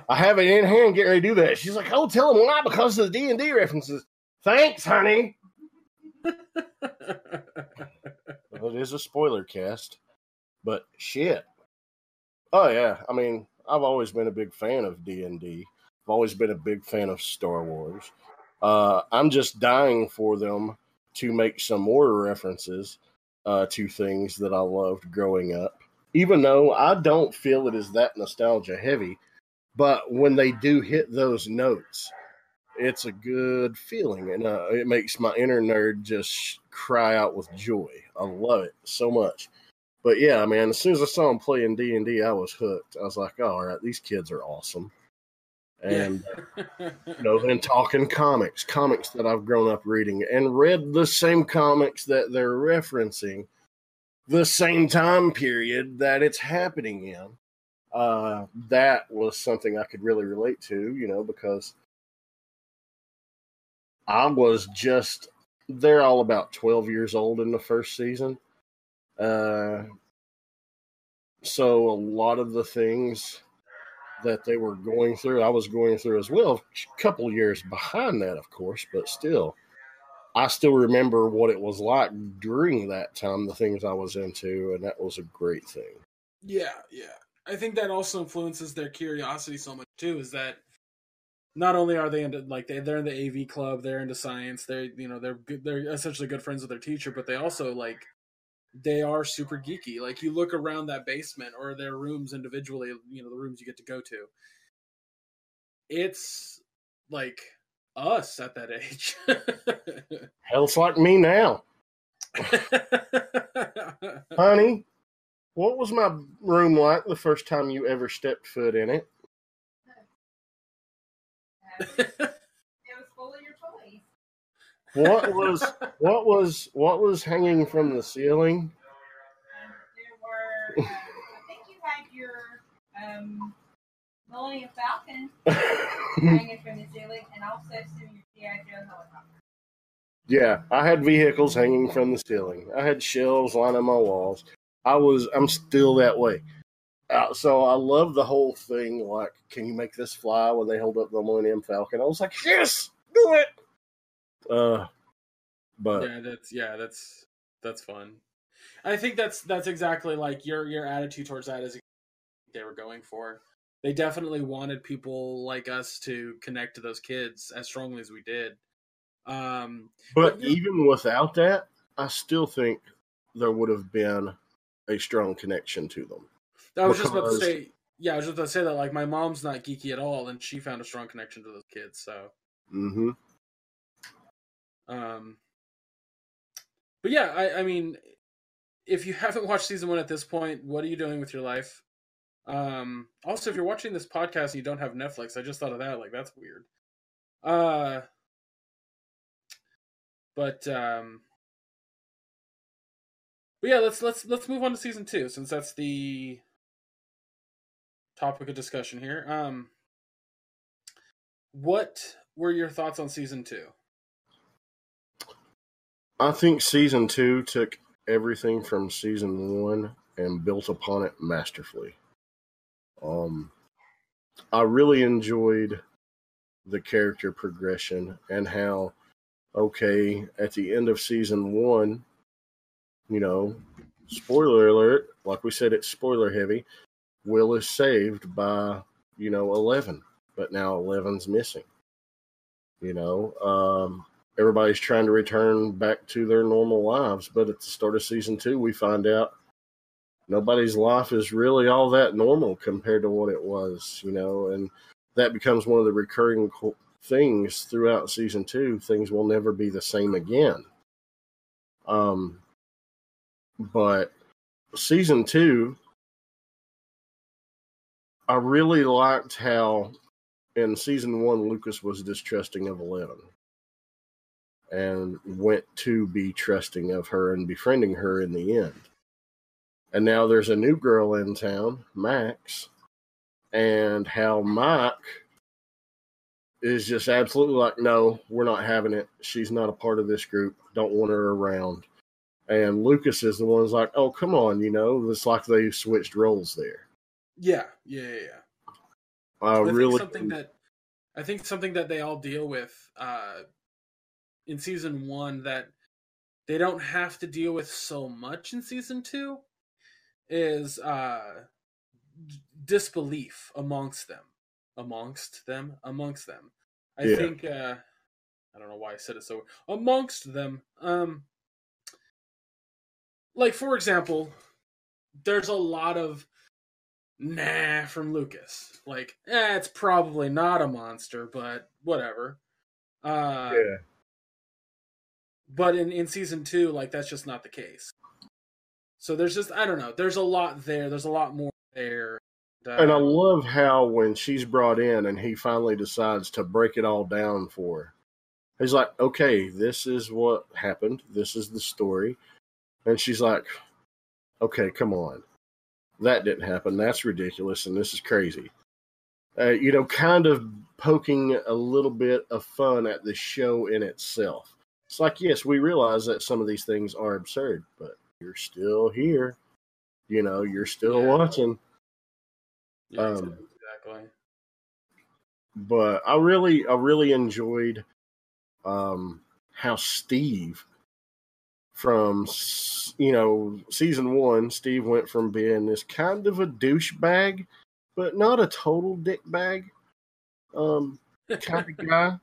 Speaker 2: I have it in hand, getting ready to do that. She's like, "Oh, tell him why because of the D and D references." Thanks, honey. Well, it is a spoiler cast, but shit. Oh yeah, I mean, I've always been a big fan of D and D. I've always been a big fan of Star Wars. Uh, I'm just dying for them to make some more references uh, to things that I loved growing up. Even though I don't feel it is that nostalgia heavy, but when they do hit those notes, it's a good feeling, and uh, it makes my inner nerd just cry out with joy. I love it so much. But yeah, man, as soon as I saw him playing D and I was hooked. I was like, oh, all right, these kids are awesome. And you know, then talking comics, comics that I've grown up reading and read the same comics that they're referencing, the same time period that it's happening in. Uh, that was something I could really relate to, you know, because I was just they're all about 12 years old in the first season. Uh, so a lot of the things that they were going through, I was going through as well. A couple years behind that, of course, but still, I still remember what it was like during that time, the things I was into, and that was a great thing.
Speaker 1: Yeah, yeah. I think that also influences their curiosity so much too. Is that not only are they into like they they're in the AV club, they're into science, they're you know they're they're essentially good friends with their teacher, but they also like they are super geeky. Like you look around that basement or their rooms individually, you know the rooms you get to go to. It's like us at that age.
Speaker 2: Hell, it's like me now. Honey, what was my room like the first time you ever stepped foot in it?
Speaker 3: it was full of your toys.
Speaker 2: What was what was what was hanging from the ceiling?
Speaker 3: Um, there were, I think you had your um, Millennium Falcon hanging from the ceiling, and also some of your G.I. Joe helicopter.
Speaker 2: yeah, I had vehicles hanging from the ceiling. I had shelves lining my walls. I was, I'm still that way. Uh, so I love the whole thing. Like, can you make this fly when they hold up the Millennium Falcon? I was like, yes, do it. Uh, but
Speaker 1: yeah, that's yeah, that's that's fun. I think that's that's exactly like your your attitude towards that is they were going for. They definitely wanted people like us to connect to those kids as strongly as we did. Um,
Speaker 2: but
Speaker 1: but-
Speaker 2: even without that, I still think there would have been a strong connection to them.
Speaker 1: I was just about to say, yeah, I was just about to say that like my mom's not geeky at all, and she found a strong connection to those kids. So,
Speaker 2: hmm
Speaker 1: um, but yeah, I, I mean, if you haven't watched season one at this point, what are you doing with your life? Um, also, if you're watching this podcast and you don't have Netflix, I just thought of that. Like, that's weird. Uh, but um, but yeah, let's let's let's move on to season two since that's the topic of discussion here. Um, what were your thoughts on season two?
Speaker 2: I think season two took everything from season one and built upon it masterfully. Um, I really enjoyed the character progression and how, okay, at the end of season one, you know, spoiler alert, like we said, it's spoiler heavy. Will is saved by, you know, 11, but now 11's missing. You know, um, everybody's trying to return back to their normal lives. But at the start of season two, we find out nobody's life is really all that normal compared to what it was, you know, and that becomes one of the recurring things throughout season two. Things will never be the same again. Um, but season two, I really liked how in season one Lucas was distrusting of Eleven and went to be trusting of her and befriending her in the end. And now there's a new girl in town, Max, and how Mike is just absolutely like, no, we're not having it. She's not a part of this group. Don't want her around. And Lucas is the one who's like, oh, come on, you know, it's like they switched roles there.
Speaker 1: Yeah, yeah, yeah. yeah.
Speaker 2: I,
Speaker 1: I
Speaker 2: really
Speaker 1: think something that I think something that they all deal with uh, in season one that they don't have to deal with so much in season two is uh, d- disbelief amongst them, amongst them, amongst them. I
Speaker 2: Yeah.
Speaker 1: think uh, I don't know why I said it so amongst them. Um, like for example, there's a lot of nah from Lucas. Like, eh, it's probably not a monster, but whatever. Uh,
Speaker 2: yeah.
Speaker 1: But in, in season two, like, that's just not the case. So there's just, I don't know, there's a lot there. There's a lot more there. Uh,
Speaker 2: And I love how when she's brought in and he finally decides to break it all down for her, he's like, okay, this is what happened. This is the story. And she's like, okay, come on. That didn't happen. That's ridiculous. And this is crazy. Uh, you know, kind of poking a little bit of fun at the show in itself. It's like, yes, we realize that some of these things are absurd, but you're still here. You know, you're still
Speaker 1: Yeah.
Speaker 2: watching.
Speaker 1: yeah,
Speaker 2: um,
Speaker 1: exactly.
Speaker 2: but I really, I really enjoyed um, how Steve, from you know season one, Steve went from being this kind of a douchebag, but not a total dick bag, um, kind of guy,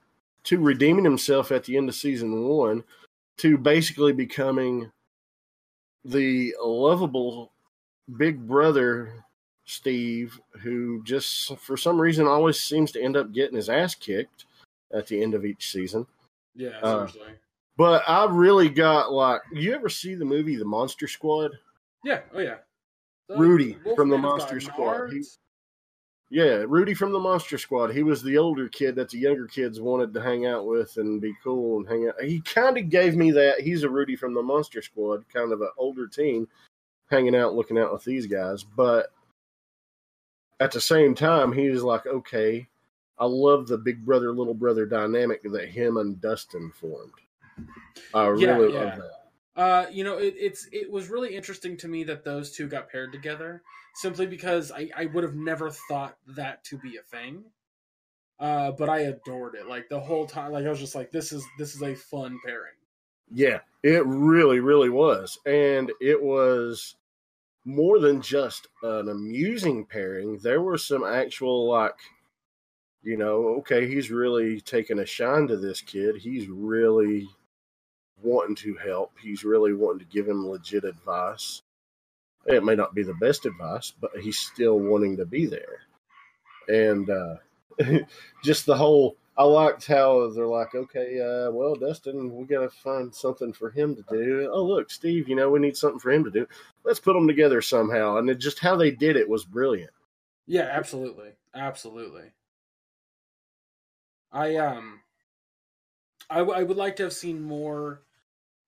Speaker 2: to redeeming himself at the end of season one, to basically becoming the lovable big brother Steve, who just for some reason always seems to end up getting his ass kicked at the end of each season.
Speaker 1: yeah,
Speaker 2: uh. But I really got like, you ever see the movie The Monster Squad?
Speaker 1: Yeah, oh yeah. The
Speaker 2: Rudy
Speaker 1: Wolfman
Speaker 2: from the Monster Squad. He-. Yeah, Rudy from the Monster Squad. He was the older kid that the younger kids wanted to hang out with and be cool and hang out. He kind of gave me that. He's a Rudy from the Monster Squad, kind of an older teen, hanging out, looking out with these guys. But at the same time, he was like, okay, I love the big brother, little brother dynamic that him and Dustin formed. I
Speaker 1: Yeah,
Speaker 2: really
Speaker 1: yeah.
Speaker 2: love that.
Speaker 1: Uh, you know, it, it's it was really interesting to me that those two got paired together, simply because I, I would have never thought that to be a thing. Uh, but I adored it. Like the whole time, like I was just like, this is this is a fun pairing.
Speaker 2: Yeah, it really, really was. And it was more than just an amusing pairing. There were some actual, like, you know, okay, he's really taking a shine to this kid. He's really wanting to help. He's really wanting to give him legit advice. It may not be the best advice, but he's still wanting to be there. And uh, just the whole I liked how they're like, okay, uh, well, Dustin, we got to find something for him to do. Oh, look, Steve, you know, we need something for him to do. Let's put them together somehow. And it, just how they did it was brilliant.
Speaker 1: Yeah, absolutely, absolutely. I um, I, w- I would like to have seen more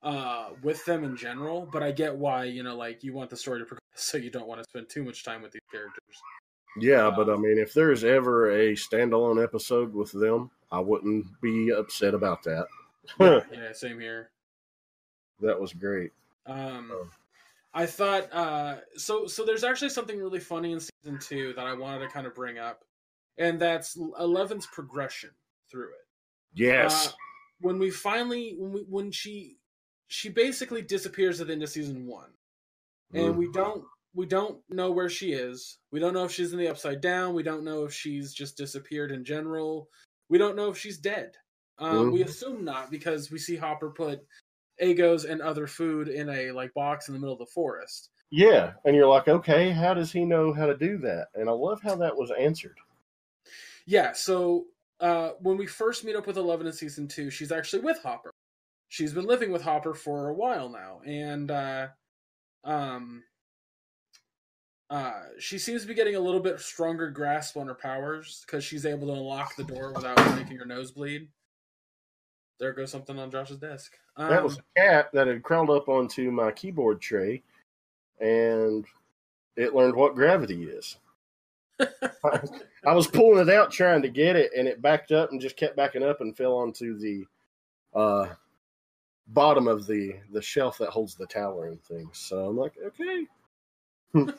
Speaker 1: uh with them in general, but I get why you know, like you want the story to progress, so you don't want to spend too much time with these characters.
Speaker 2: Yeah, but I mean, if there's ever a standalone episode with them, I wouldn't be upset about that.
Speaker 1: yeah, yeah, same here.
Speaker 2: That was great.
Speaker 1: Um,
Speaker 2: Oh.
Speaker 1: I thought uh, so. So there's actually something really funny in season two that I wanted to kind of bring up, and that's Eleven's progression through it.
Speaker 2: Yes.
Speaker 1: Uh, when we finally when we when she she basically disappears at the end of season one, and we
Speaker 2: Mhm.
Speaker 1: don't we don't know where she is. We don't know if she's in the upside down. We don't know if she's just disappeared in general. We don't know if she's dead. Um, We
Speaker 2: Mhm.
Speaker 1: assume not because we see Hopper put Eggos and other food in a like box in the middle of the forest.
Speaker 2: Yeah, and you're like, okay, how does he know how to do that? And I love how that was answered.
Speaker 1: Yeah, so uh, when we first meet up with Eleven in season two, she's actually with Hopper. She's been living with Hopper for a while now, and uh, um, uh, she seems to be getting a little bit stronger grasp on her powers because she's able to unlock the door without making her nose bleed. There goes something on Josh's desk. Um,
Speaker 2: that was a cat that had crawled up onto my keyboard tray, and it learned what gravity is. I was pulling it out trying to get it, and it backed up and just kept backing up and fell onto the uh, bottom of the the shelf that holds the tower and things. So I'm like, okay.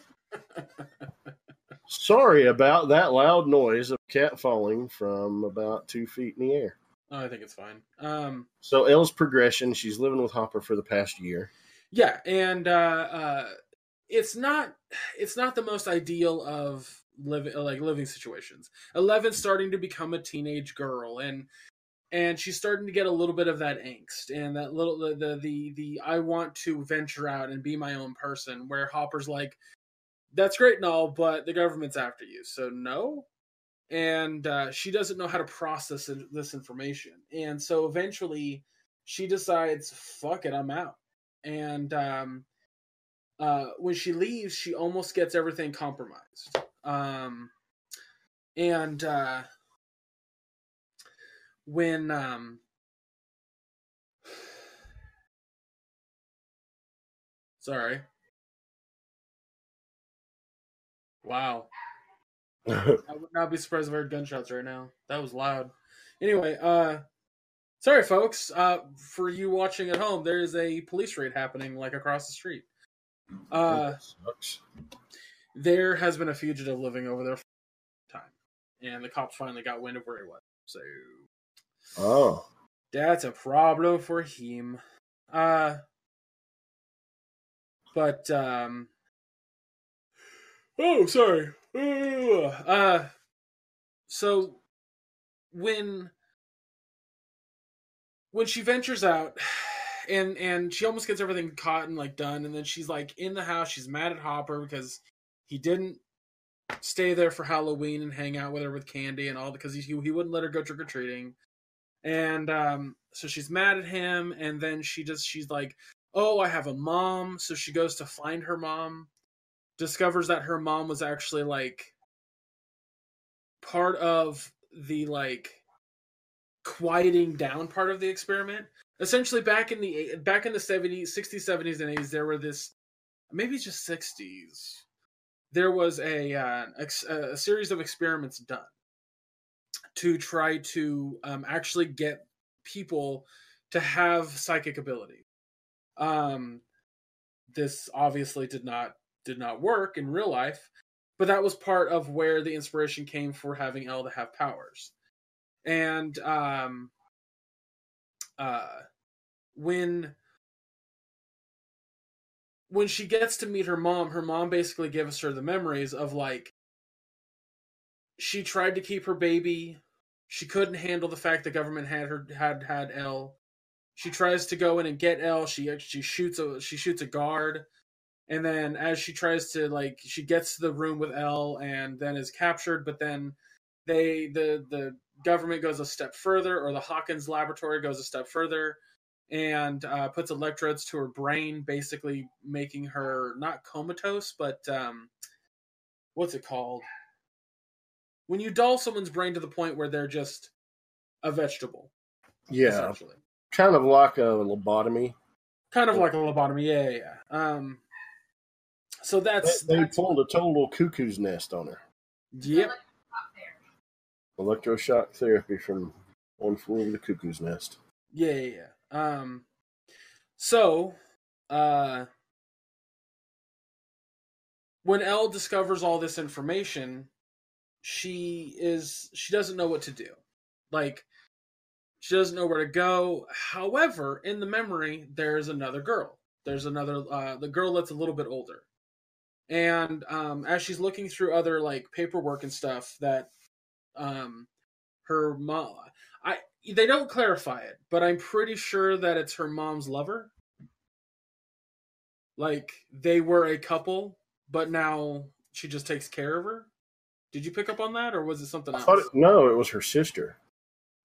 Speaker 2: Sorry about that loud noise of cat falling from about two feet in the air.
Speaker 1: oh, I think it's fine. Um,
Speaker 2: So El's progression, she's living with Hopper for the past year.
Speaker 1: yeah and uh uh it's not it's not the most ideal of living like living situations 11's starting to become a teenage girl and and she's starting to get a little bit of that angst and that little the the the, the i want to venture out and be my own person where hopper's like that's great and all but the government's after you. So no. And uh, she doesn't know how to process this information. And so eventually she decides fuck it i'm out. And um, uh, when she leaves, she almost gets everything compromised. Um, and uh, when um, sorry, wow, I would not be surprised if I heard gunshots right now. That was loud. Anyway, uh, sorry, folks. Uh, for you watching at home, there is a police raid happening like across the street. Uh, there has been a fugitive living over there for a time, and the cops finally got wind of where he was. So
Speaker 2: Oh,
Speaker 1: that's a problem for him. Uh, but um, oh, sorry. Uh, so when when she ventures out and and she almost gets everything caught and like done and then she's like in the house she's mad at hopper because he didn't stay there for halloween and hang out with her with candy and all because he, he wouldn't let her go trick-or-treating and um so she's mad at him and then she just she's like oh i have a mom. So she goes to find her mom discovers that her mom was actually like part of the like quieting down part of the experiment. Essentially back in the back in the 70s 60s 70s and 80s there were this maybe just 60s there was a uh, ex- a series of experiments done to try to um, actually get people to have psychic ability Um, this obviously did not did not work in real life, but that was part of where the inspiration came for having El to have powers. And um, uh, when when she gets to meet her mom, her mom basically gives her the memories of like she tried to keep her baby. She couldn't handle the fact the government had her had had El. She tries to go in and get El. She she shoots a she shoots a guard, and then as she tries to like she gets to the room with El and then is captured. But then they the the government goes a step further, or the Hawkins laboratory goes a step further, and uh, puts electrodes to her brain, basically making her not comatose, but um, what's it called? When you dull someone's brain to the point where they're just a vegetable,
Speaker 2: Yeah,
Speaker 1: essentially.
Speaker 2: kind of like a lobotomy.
Speaker 1: Kind of like a lobotomy, yeah, yeah. yeah. Um, so that's,
Speaker 2: they
Speaker 1: that's
Speaker 2: pulled a total cuckoo's nest on her.
Speaker 1: yep.
Speaker 2: Electroshock therapy from one floor of the cuckoo's nest.
Speaker 1: Yeah, yeah, yeah. Um, so, uh, when El discovers all this information, she is she doesn't know what to do. Like, she doesn't know where to go. However, in the memory, there's another girl. There's another uh, the girl that's a little bit older, and um, as she's looking through other like paperwork and stuff that um, her mom. I they don't clarify it, but I'm pretty sure that it's her mom's lover. Like they were a couple, but now she just takes care of her. Did you pick up on that, or was it something
Speaker 2: I
Speaker 1: else?
Speaker 2: it, no, it was her sister.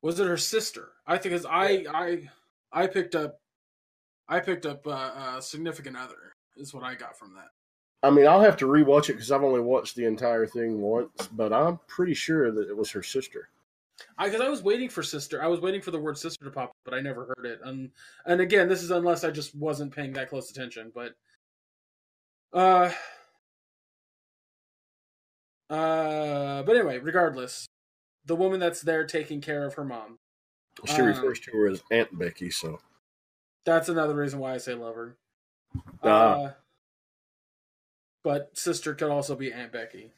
Speaker 1: was it her sister? I think as I I I picked up I picked up uh, uh, significant other is what I got from that.
Speaker 2: I mean, I'll have to rewatch it because I've only watched the entire thing once, but I'm pretty sure that it was her sister.
Speaker 1: I because I was waiting for sister. I was waiting for the word sister to pop up, but I never heard it. And and again, this is unless I just wasn't paying that close attention. But uh uh but anyway, regardless, the woman that's there taking care of her mom.
Speaker 2: She
Speaker 1: Um,
Speaker 2: refers to her as Aunt Becky, so
Speaker 1: That's another reason why I say lover.
Speaker 2: Ah.
Speaker 1: Uh, but sister could also be Aunt Becky.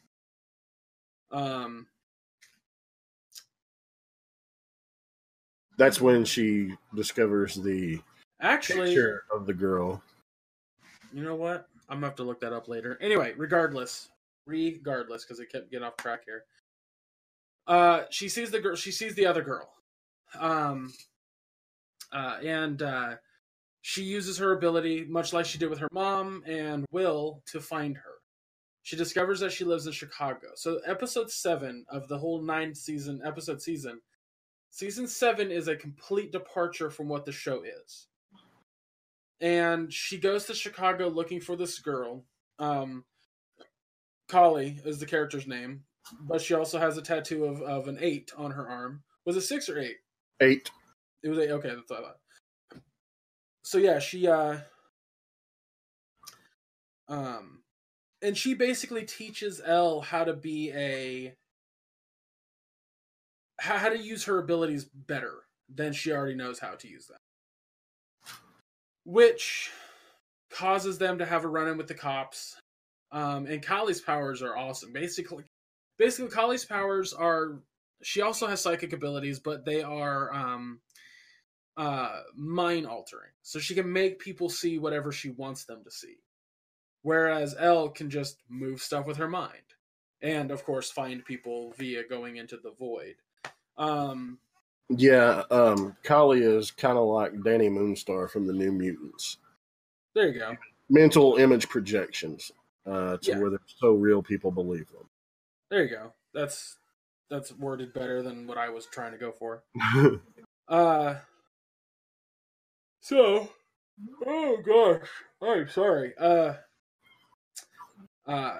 Speaker 1: Um
Speaker 2: that's when she discovers the
Speaker 1: actually
Speaker 2: picture of the girl.
Speaker 1: You know what? I'm gonna have to look that up later. Anyway, regardless, regardless, because it kept getting off track here. Uh, she sees the girl. She sees the other girl, um, uh, and uh, she uses her ability, much like she did with her mom and Will, to find her. She discovers that she lives in Chicago. So, episode seven of the whole nine season episode season, season seven is a complete departure from what the show is and she goes to Chicago looking for this girl. Um, Kali is the character's name, but she also has a tattoo of, of an eight on her arm. Was it six or eight?
Speaker 2: Eight.
Speaker 1: It was eight. Okay, that's what I thought. So yeah, she uh, um, and she basically teaches El how to be a how, how to use her abilities better than she already knows how to use them which causes them to have a run in with the cops. Um, and Kali's powers are awesome. Basically, basically, Kali's powers are. She also has psychic abilities, but they are um, uh, mind altering. So she can make people see whatever she wants them to see. Whereas El can just move stuff with her mind, and of course, find people via going into the void. Um,
Speaker 2: Yeah, um, Kali is kind of like Dani Moonstar from the New Mutants.
Speaker 1: there you go.
Speaker 2: Mental image projections uh, to
Speaker 1: Yeah.
Speaker 2: where they're so real people believe them.
Speaker 1: There you go. That's that's worded better than what I was trying to go for. Uh so oh gosh. I'm sorry. Uh uh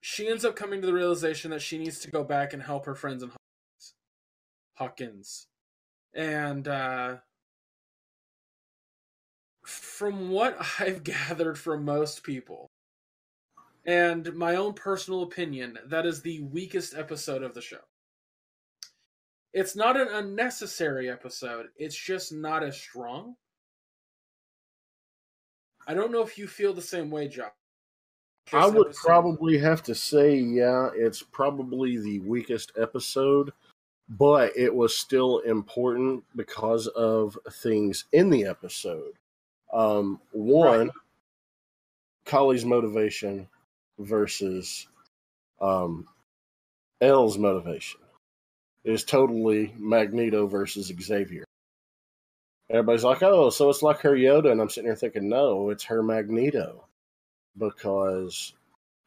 Speaker 1: she ends up coming to the realization that she needs to go back and help her friends in Hawkins. Hawkins. And uh from what I've gathered from most people and my own personal opinion, that is the weakest episode of the show. It's not an unnecessary episode, it's just not as strong. I don't know if you feel the same way, Josh.
Speaker 2: I would
Speaker 1: episode-
Speaker 2: probably have to say, yeah, it's probably the weakest episode, but it was still important because of things in the episode. Um, one,
Speaker 1: Right.
Speaker 2: Kali's motivation versus um, El's motivation is totally Magneto versus Xavier. Everybody's like, oh, so it's like her Yoda. And I'm sitting here thinking, no, it's her Magneto because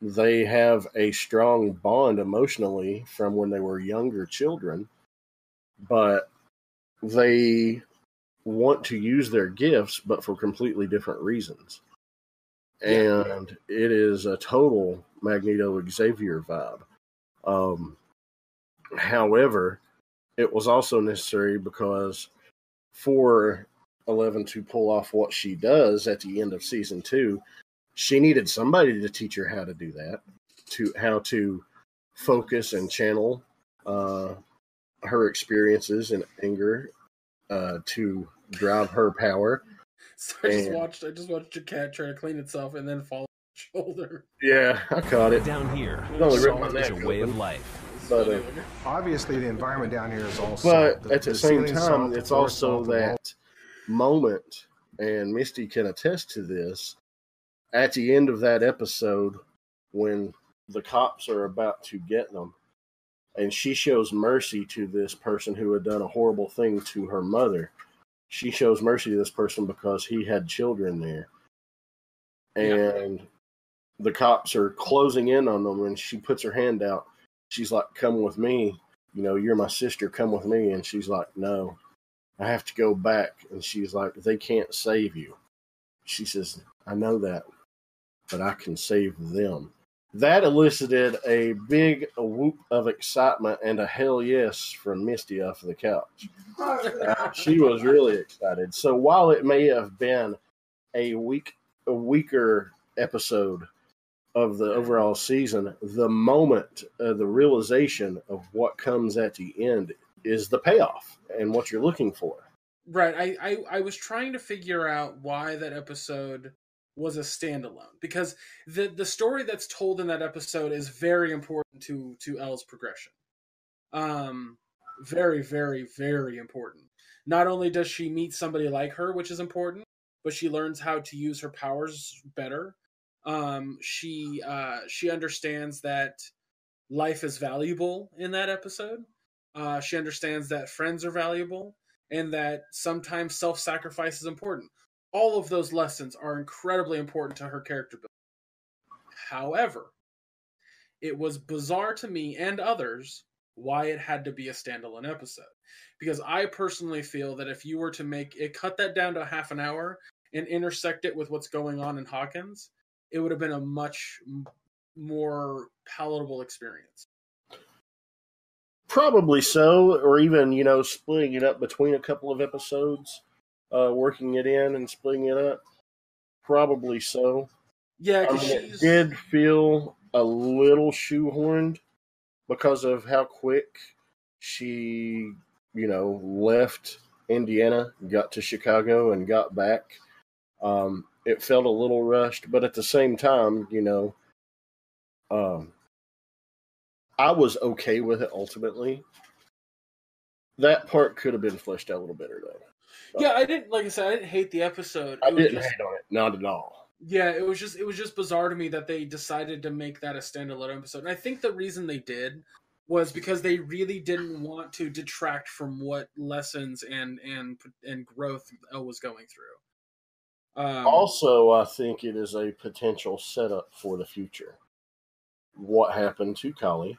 Speaker 2: they have a strong bond emotionally from when they were younger children, but they want to use their gifts, but for completely different reasons. And it is a total Magneto Xavier vibe. Um, however, it was also necessary because for Eleven to pull off what she does at the end of season two, she needed somebody to teach her how to do that, to how to focus and channel uh, her experiences and anger uh, to drive her power.
Speaker 1: So I just watched. I just watched a cat try to clean itself and then fall on its shoulder.
Speaker 2: Yeah, I caught it.
Speaker 4: Down here,
Speaker 2: It only ripped my
Speaker 4: salt is
Speaker 2: neck
Speaker 4: a way
Speaker 2: open.
Speaker 4: of life.
Speaker 2: But, uh,
Speaker 5: Obviously, the environment down here is also.
Speaker 2: But
Speaker 5: salt.
Speaker 2: at the, same time,
Speaker 5: salt,
Speaker 2: it's also
Speaker 5: salt, the walls-
Speaker 2: that moment, and Misty can attest to this. At the end of that episode, when the cops are about to get them, and she shows mercy to this person who had done a horrible thing to her mother. She shows mercy to this person because he had children there. And the cops are closing in on them, and she puts her hand out. She's like, Come with me you know, you're my sister, come with me. And she's like, no, I have to go back. And she's like, they can't save you. She says, I know that, but I can save them. That elicited a big whoop of excitement and a hell yes from Misty off the couch. Uh, she was really excited. So while it may have been a weak, a weaker episode of the overall season, the moment, uh, the realization of what comes at the end is the payoff and what you're looking for.
Speaker 1: Right. I, I I was trying to figure out why that episode was a standalone because the the story that's told in that episode is very important to to El's progression. Um, very very very important. Not only does she meet somebody like her, which is important, but she learns how to use her powers better. Um, she uh, she understands that life is valuable in that episode. Uh, she understands that friends are valuable and that sometimes self sacrifice is important. All of those lessons are incredibly important to her character building. However, it was bizarre to me and others why it had to be a standalone episode. Because I personally feel that if you were to make it, cut that down to half an hour and intersect it with what's going on in Hawkins, it would have been a much more palatable experience.
Speaker 2: Probably so, or even, you know, splitting it up between a couple of episodes, uh, working it in and splitting it up. Probably so.
Speaker 1: Yeah,
Speaker 2: I mean, it did feel a little shoehorned because of how quick she, you know, left Indiana, got to Chicago, and got back. Um, it felt a little rushed, but at the same time, you know, um, I was okay with it ultimately. That part could have been fleshed out a little better, though.
Speaker 1: Yeah. I didn't like I said I didn't hate the episode.
Speaker 2: I
Speaker 1: It
Speaker 2: didn't
Speaker 1: just-
Speaker 2: hate on it, not at all.
Speaker 1: Yeah, it was just it was just bizarre to me that they decided to make that a standalone episode. And I think the reason they did was because they really didn't want to detract from what lessons and and and growth El was going through. Um,
Speaker 2: Also, I think it is a potential setup for the future. What happened to Kali?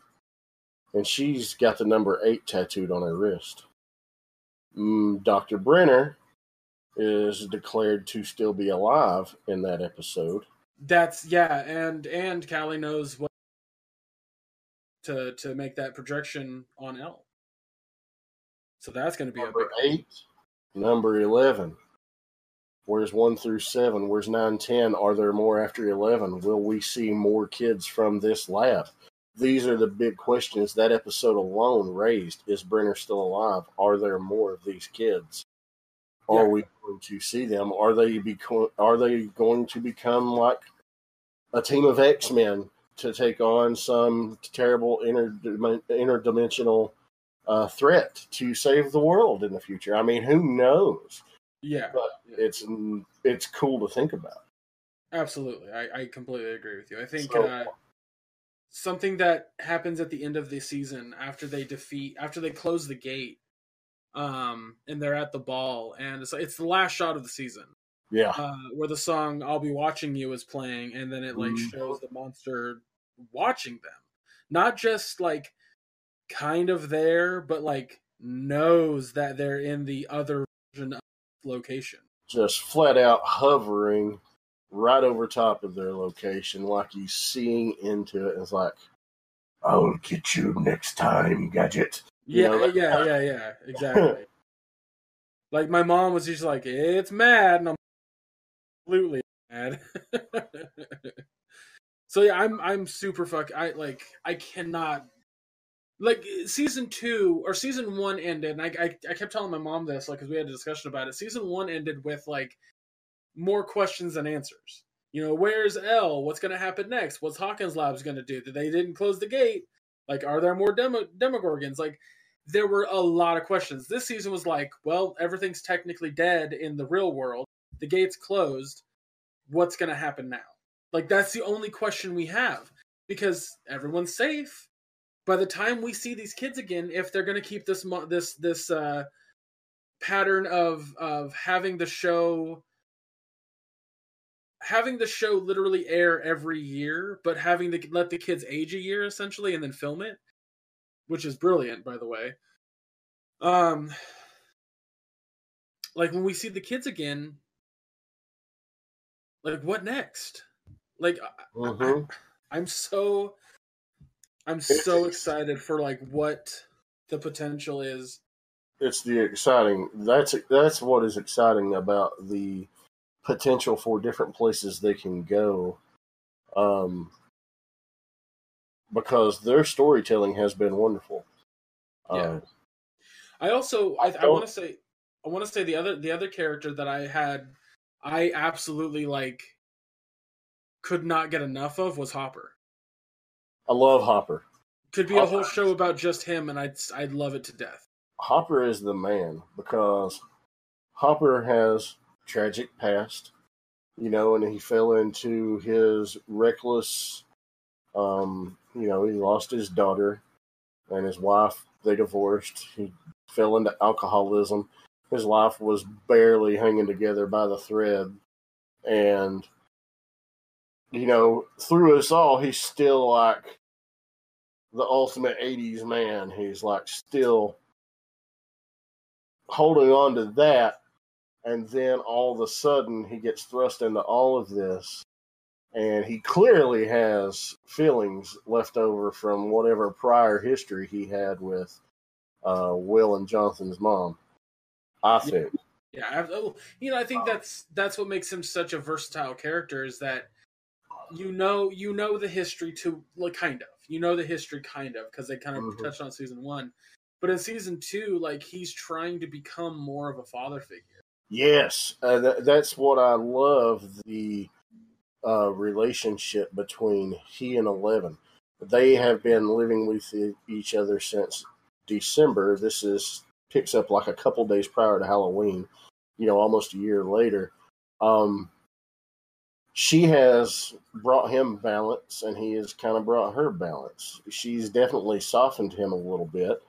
Speaker 2: And she's got the number eight tattooed on her wrist. Mm, Dr. Brenner is declared to still be alive in that episode.
Speaker 1: that's yeah, and and Kali knows what to to make that projection on El. So that's going to be a big
Speaker 2: Number eight, number 11. Where's one through seven? Where's nine, ten? Are there more after 11? Will we see more kids from this lab? These are the big questions that episode alone raised. Is Brenner still alive? Are there more of these kids? Are
Speaker 1: Yeah.
Speaker 2: we going to see them? Are they beco- Are they going to become like a team of X Men to take on some terrible interdim- interdimensional uh, threat to save the world in the future? I mean, who knows?
Speaker 1: Yeah,
Speaker 2: But it's it's cool to think about.
Speaker 1: absolutely. I, I completely agree with you. I think
Speaker 2: So-
Speaker 1: uh, something that happens at the end of the season after they defeat after they close the gate, um, and they're at the ball, and it's it's the last shot of the season.
Speaker 2: Yeah,
Speaker 1: uh, where the song "I'll Be Watching You" is playing, and then it like
Speaker 2: Mhm.
Speaker 1: shows the monster watching them, not just like kind of there, but like knows that they're in the other version of location.
Speaker 2: just flat out hovering right over top of their location, like he's seeing into it. And it's like, "I'll get you next time, gadget." You
Speaker 1: Yeah,
Speaker 2: know, that-
Speaker 1: yeah, yeah, yeah, exactly. like my mom was just like, "It's mad," and I'm absolutely mad. so yeah, I'm I'm super fuck. I like I cannot like season two or season one ended, and I I, I kept telling my mom this like because we had a discussion about it. Season one ended with like more questions than answers. You know, where's El? What's going to happen next? What's Hawkins Labs going to do? That they didn't close the gate? Like, are there more demo Demogorgons? Like, there were a lot of questions. This season was like, well, everything's technically dead in the real world. The gate's closed. What's going to happen now? Like, that's the only question we have because everyone's safe. By the time we see these kids again, if they're going to keep this this this uh, pattern of of having the show having the show literally air every year, but having to let the kids age a year essentially and then film it, which is brilliant, by the way. Um, like when we see the kids again, like what next? Like I-
Speaker 2: Mhm.
Speaker 1: I'm so, I'm so excited for like what the potential is.
Speaker 2: It's the exciting. That's that's what is exciting about the potential for different places they can go. Um, because their storytelling has been wonderful.
Speaker 1: Yeah.
Speaker 2: Uh,
Speaker 1: I also I, I want to say I want to say the other the other character that I had I absolutely like could not get enough of was Hopper.
Speaker 2: I love Hopper.
Speaker 1: Could be a whole show about just him, and I'd I'd love it to death.
Speaker 2: Hopper is the man because Hopper has tragic past, you know, and he fell into his reckless. Um, you know, he lost his daughter and his wife. They divorced. He fell into alcoholism. His life was barely hanging together by the thread, and you know, through us all, he's still like the ultimate '80s man. He's like still holding on to that and then all of a sudden he gets thrust into all of this and he clearly has feelings left over from whatever prior history he had with uh, will and jonathan's mom i think
Speaker 1: Yeah, I, oh, you know, I think that's that's what makes him such a versatile character is that you know you know the history to like kind of you know the history kind of because they kind of
Speaker 2: Mhm.
Speaker 1: touched on season one, but in season two, like he's trying to become more of a father figure.
Speaker 2: Yes. Uh, th- that's what i love the uh, relationship between he and eleven. They have been living with each other since december. This is picks up like a couple days prior to halloween you know almost a year later. Um she has brought him balance and he has kind of brought her balance. She's definitely softened him a little bit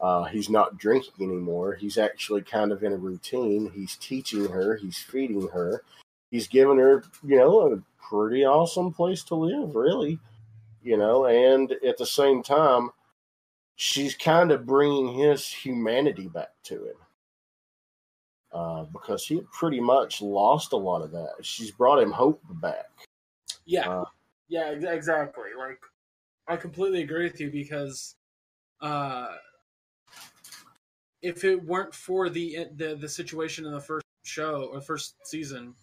Speaker 2: uh, he's not drinking anymore. He's actually kind of in a routine. He's teaching her. He's feeding her. He's given her you know a pretty awesome place to live really you know and at the same time she's kind of bringing his humanity back to him. Uh, because he pretty much lost a lot of that. She's brought him hope back.
Speaker 1: Yeah,
Speaker 2: Uh,
Speaker 1: yeah, exactly. Like, I completely agree with you because, uh, if it weren't for the the the situation in the first show or first season,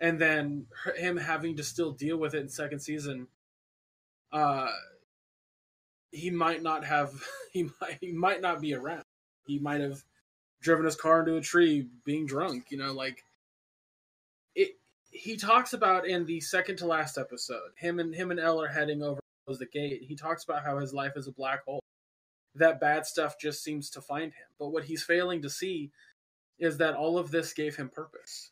Speaker 1: and then him having to still deal with it in second season, uh, he might not have he might he might not be around. He might have driven his car into a tree being drunk. You know, like it. He talks about in the second to last episode, him and him and El are heading over the gate. He talks about how his life is a black hole. That bad stuff just seems to find him. But what he's failing to see is that all of this gave him purpose.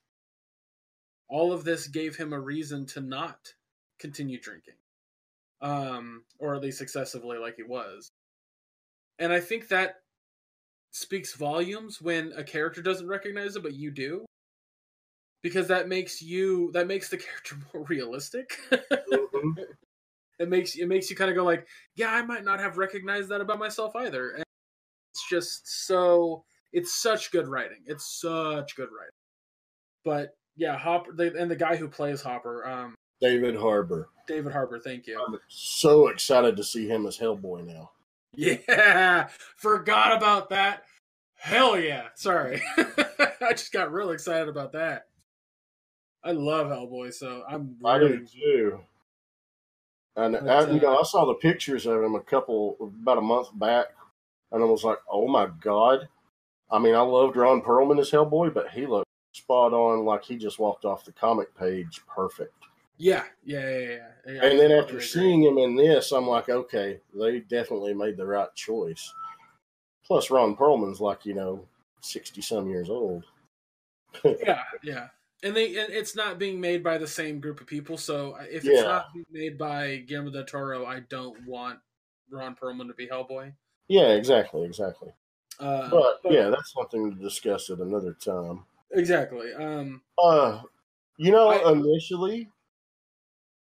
Speaker 1: All of this gave him a reason to not continue drinking, um, or at least excessively like he was. And I think that speaks volumes when a character doesn't recognize it, but you do, because that makes you that makes the character more realistic.
Speaker 2: Mhm.
Speaker 1: It makes it makes you kind of go like, yeah, I might not have recognized that about myself either. And it's just so it's such good writing. It's such good writing. But yeah, Hopper they, and the guy who plays Hopper, um,
Speaker 2: David Harbour.
Speaker 1: David Harbour, thank you.
Speaker 2: I'm so excited to see him as Hellboy now.
Speaker 1: Yeah, forgot about that. Hell yeah! Sorry, I just got real excited about that. I love Hellboy, so I'm
Speaker 2: I
Speaker 1: really
Speaker 2: do too. And
Speaker 1: But,
Speaker 2: I, you know,
Speaker 1: uh,
Speaker 2: I saw the pictures of him a couple about a month back, and I was like, "Oh my god!" I mean, I loved Ron Perlman as Hellboy, but he looked spot on, like he just walked off the comic page, perfect.
Speaker 1: yeah, yeah, yeah, yeah. yeah.
Speaker 2: and then after seeing him in this, I'm like, okay, they definitely made the right choice. Plus, Ron Perlman's like you know sixty some years old.
Speaker 1: yeah, yeah, and they and it's not being made by the same group of people. So if
Speaker 2: Yeah.
Speaker 1: it's not being made by Guillermo del Toro, I don't want Ron Perlman to be Hellboy.
Speaker 2: Yeah, exactly, exactly.
Speaker 1: Uh,
Speaker 2: But yeah, that's something to discuss at another time.
Speaker 1: exactly. Um,
Speaker 2: Uh, you know,
Speaker 1: I-
Speaker 2: initially,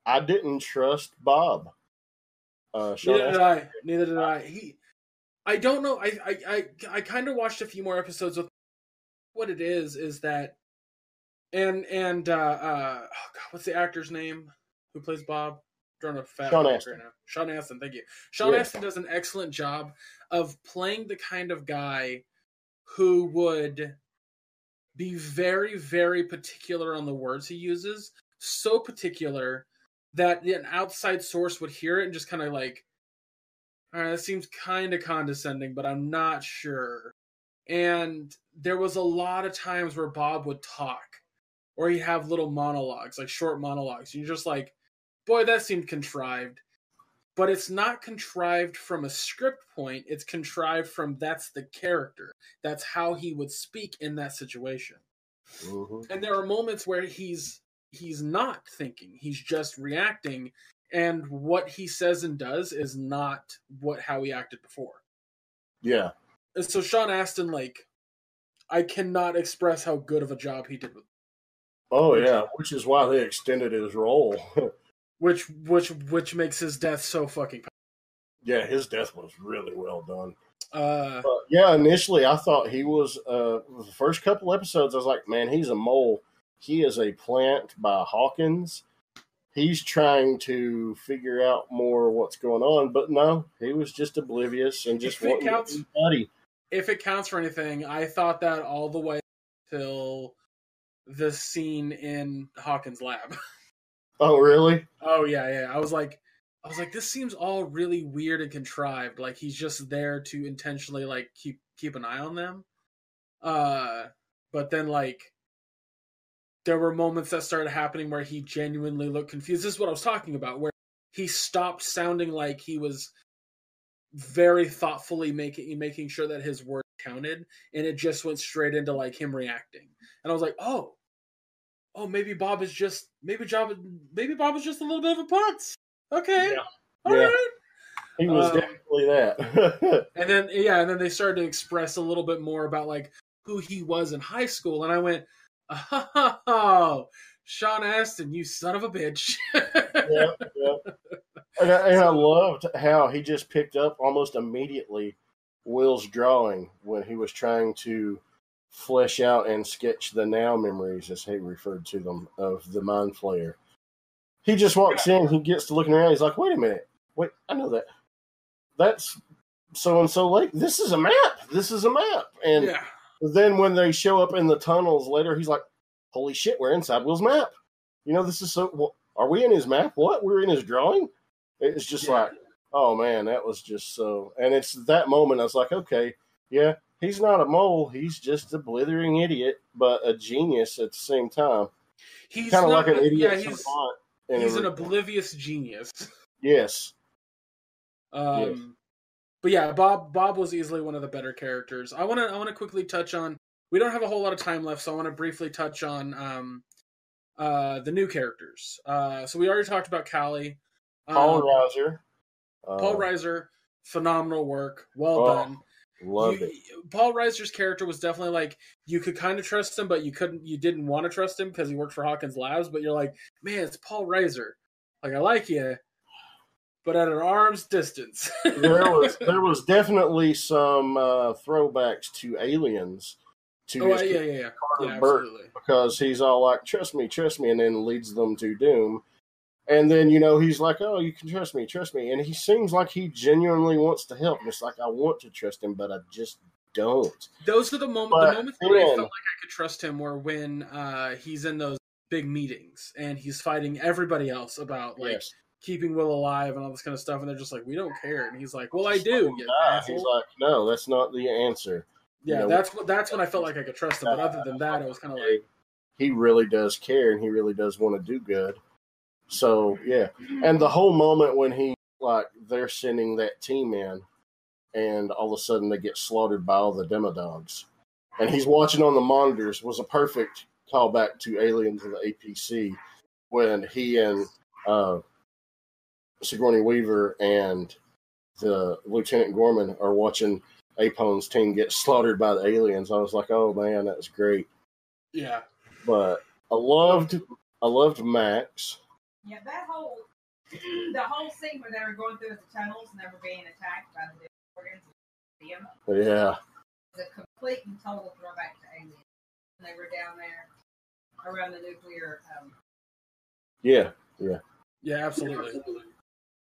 Speaker 2: I didn't trust Bob. Uh,
Speaker 1: neither did I. Neither did I. He, I don't know. I I I, I kind of watched a few more episodes with. What it is is that, and and uh, uh oh God, what's the actor's name who plays Bob? Drawing a fat
Speaker 2: Sean Astin.
Speaker 1: right now. Sean Astin, thank you. Sean
Speaker 2: Yeah.
Speaker 1: Astin does an excellent job of playing the kind of guy who would be very, very particular on the words he uses. So particular that an outside source would hear it and just kind of like, all right, that seems kind of condescending, but I'm not sure. And there was a lot of times where Bob would talk, or he'd have little monologues, like short monologues. You're just like, boy, that seemed contrived. But it's not contrived from a script point, it's contrived from that's the character. That's how he would speak in that situation
Speaker 2: Mhm.
Speaker 1: and there are moments where he's he's not thinking he's just reacting and what he says and does is not what how he acted before
Speaker 2: Yeah,
Speaker 1: and so sean astin like i cannot express how good of a job he did with
Speaker 2: oh yeah, which is why they extended his role.
Speaker 1: which which which makes his death so fucking
Speaker 2: yeah, his death was really well done.
Speaker 1: uh
Speaker 2: yeah, initially I thought he was. Uh, the first couple episodes, I was like, man, he's a mole. He is a plant by Hawkins. He's trying to figure out more what's going on, but no, he was just oblivious and just
Speaker 1: If
Speaker 2: wanting
Speaker 1: counts-
Speaker 2: to be buddy.
Speaker 1: if it counts for anything i thought that all the way till the scene in hawkins lab
Speaker 2: Oh, really?
Speaker 1: Oh yeah, yeah. I was like, I was like, this seems all really weird and contrived. Like he's just there to intentionally like keep keep an eye on them. Uh, but then like, there were moments that started happening where he genuinely looked confused. This is what I was talking about, where he stopped sounding like he was very thoughtfully making making sure that his words counted, and it just went straight into like him reacting. And I was like, oh, oh, maybe Bob is just maybe Bob maybe Bob is just a little bit of a putz. Okay,
Speaker 2: Yeah.
Speaker 1: all
Speaker 2: Yeah.
Speaker 1: right.
Speaker 2: He was
Speaker 1: Um,
Speaker 2: definitely that.
Speaker 1: And then yeah, and then they started to express a little bit more about like who he was in high school, and I went, oh, Sean Astin, you son of a bitch.
Speaker 2: yeah, yeah. And, I, and I loved how he just picked up almost immediately Will's drawing when he was trying to flesh out and sketch the now memories, as he referred to them, of the mind flayer. He just walks in, he gets to looking around, he's like, wait a minute, wait, I know that. That's so and so late. This is a map. This is a map. And
Speaker 1: yeah,
Speaker 2: then when they show up in the tunnels later, he's like, "Holy shit, we're inside Will's map." You know, this is so. wha- Are we in his map? What? We're in his drawing? It's just
Speaker 1: Yeah.
Speaker 2: like, oh man, that was just so. And it's that moment I was like, okay, yeah, he's not a mole. He's just a blithering idiot, but a genius at the same time.
Speaker 1: He's
Speaker 2: Kind of like an idiot
Speaker 1: Yeah, he's he's an oblivious genius.
Speaker 2: yes.
Speaker 1: Um,
Speaker 2: Yes.
Speaker 1: but yeah, Bob Bob was easily one of the better characters. I want to I want to quickly touch on. We don't have a whole lot of time left, so I want to briefly touch on um, uh, the new characters. Uh, so we already talked about Kali.
Speaker 2: Paul
Speaker 1: Um,
Speaker 2: Reiser.
Speaker 1: Paul
Speaker 2: uh,
Speaker 1: Reiser, phenomenal work, well
Speaker 2: Oh,
Speaker 1: done.
Speaker 2: Loved
Speaker 1: You-
Speaker 2: it.
Speaker 1: Paul Reiser's character was definitely like you could kind of trust him, but you couldn't. You didn't want to trust him because he worked for Hawkins Labs. But you're like, man, it's Paul Reiser. Like I like you, but at an arm's distance.
Speaker 2: there was there was definitely some uh, throwbacks to aliens to
Speaker 1: oh yeah, yeah, yeah,
Speaker 2: Carter
Speaker 1: yeah,
Speaker 2: Burke because he's all like, "Trust me, trust me," and then leads them to doom. And then you know he's like, "Oh, you can trust me, trust me," and he seems like he genuinely wants to help. And it's like I want to trust him, but I just don't.
Speaker 1: Those are the moments.
Speaker 2: But
Speaker 1: The moments where I felt like I could trust him were when uh, he's in those big meetings and he's fighting everybody else about like
Speaker 2: yes.
Speaker 1: keeping Will alive and all this kind of stuff, and they're just like, "We don't care," and he's like, "Well, I do." you
Speaker 2: Ah,
Speaker 1: asshole."
Speaker 2: he's like, "No, that's not the answer."
Speaker 1: yeah,
Speaker 2: you know,
Speaker 1: that's what that's when I felt like I could trust him. But other than that, it was kind of like,
Speaker 2: he really does care and he really does want to do good. So yeah, and the whole moment when he like they're sending that team in, and all of a sudden they get slaughtered by all the demodogs, and he's watching on the monitors was a perfect callback to Aliens of the APC when he and uh, Sigourney Weaver and the Lieutenant Gorman are watching Apone's team get slaughtered by the aliens. I was like, oh man, that's great
Speaker 1: yeah,
Speaker 2: but I loved I loved Max.
Speaker 3: Yeah, that whole the whole scene where they were going through the tunnels and they were being attacked by the organs museum
Speaker 2: Yeah,
Speaker 3: was a complete and total throwback to Alien. When they were down there around the nuclear um,
Speaker 2: yeah,
Speaker 1: yeah, absolutely.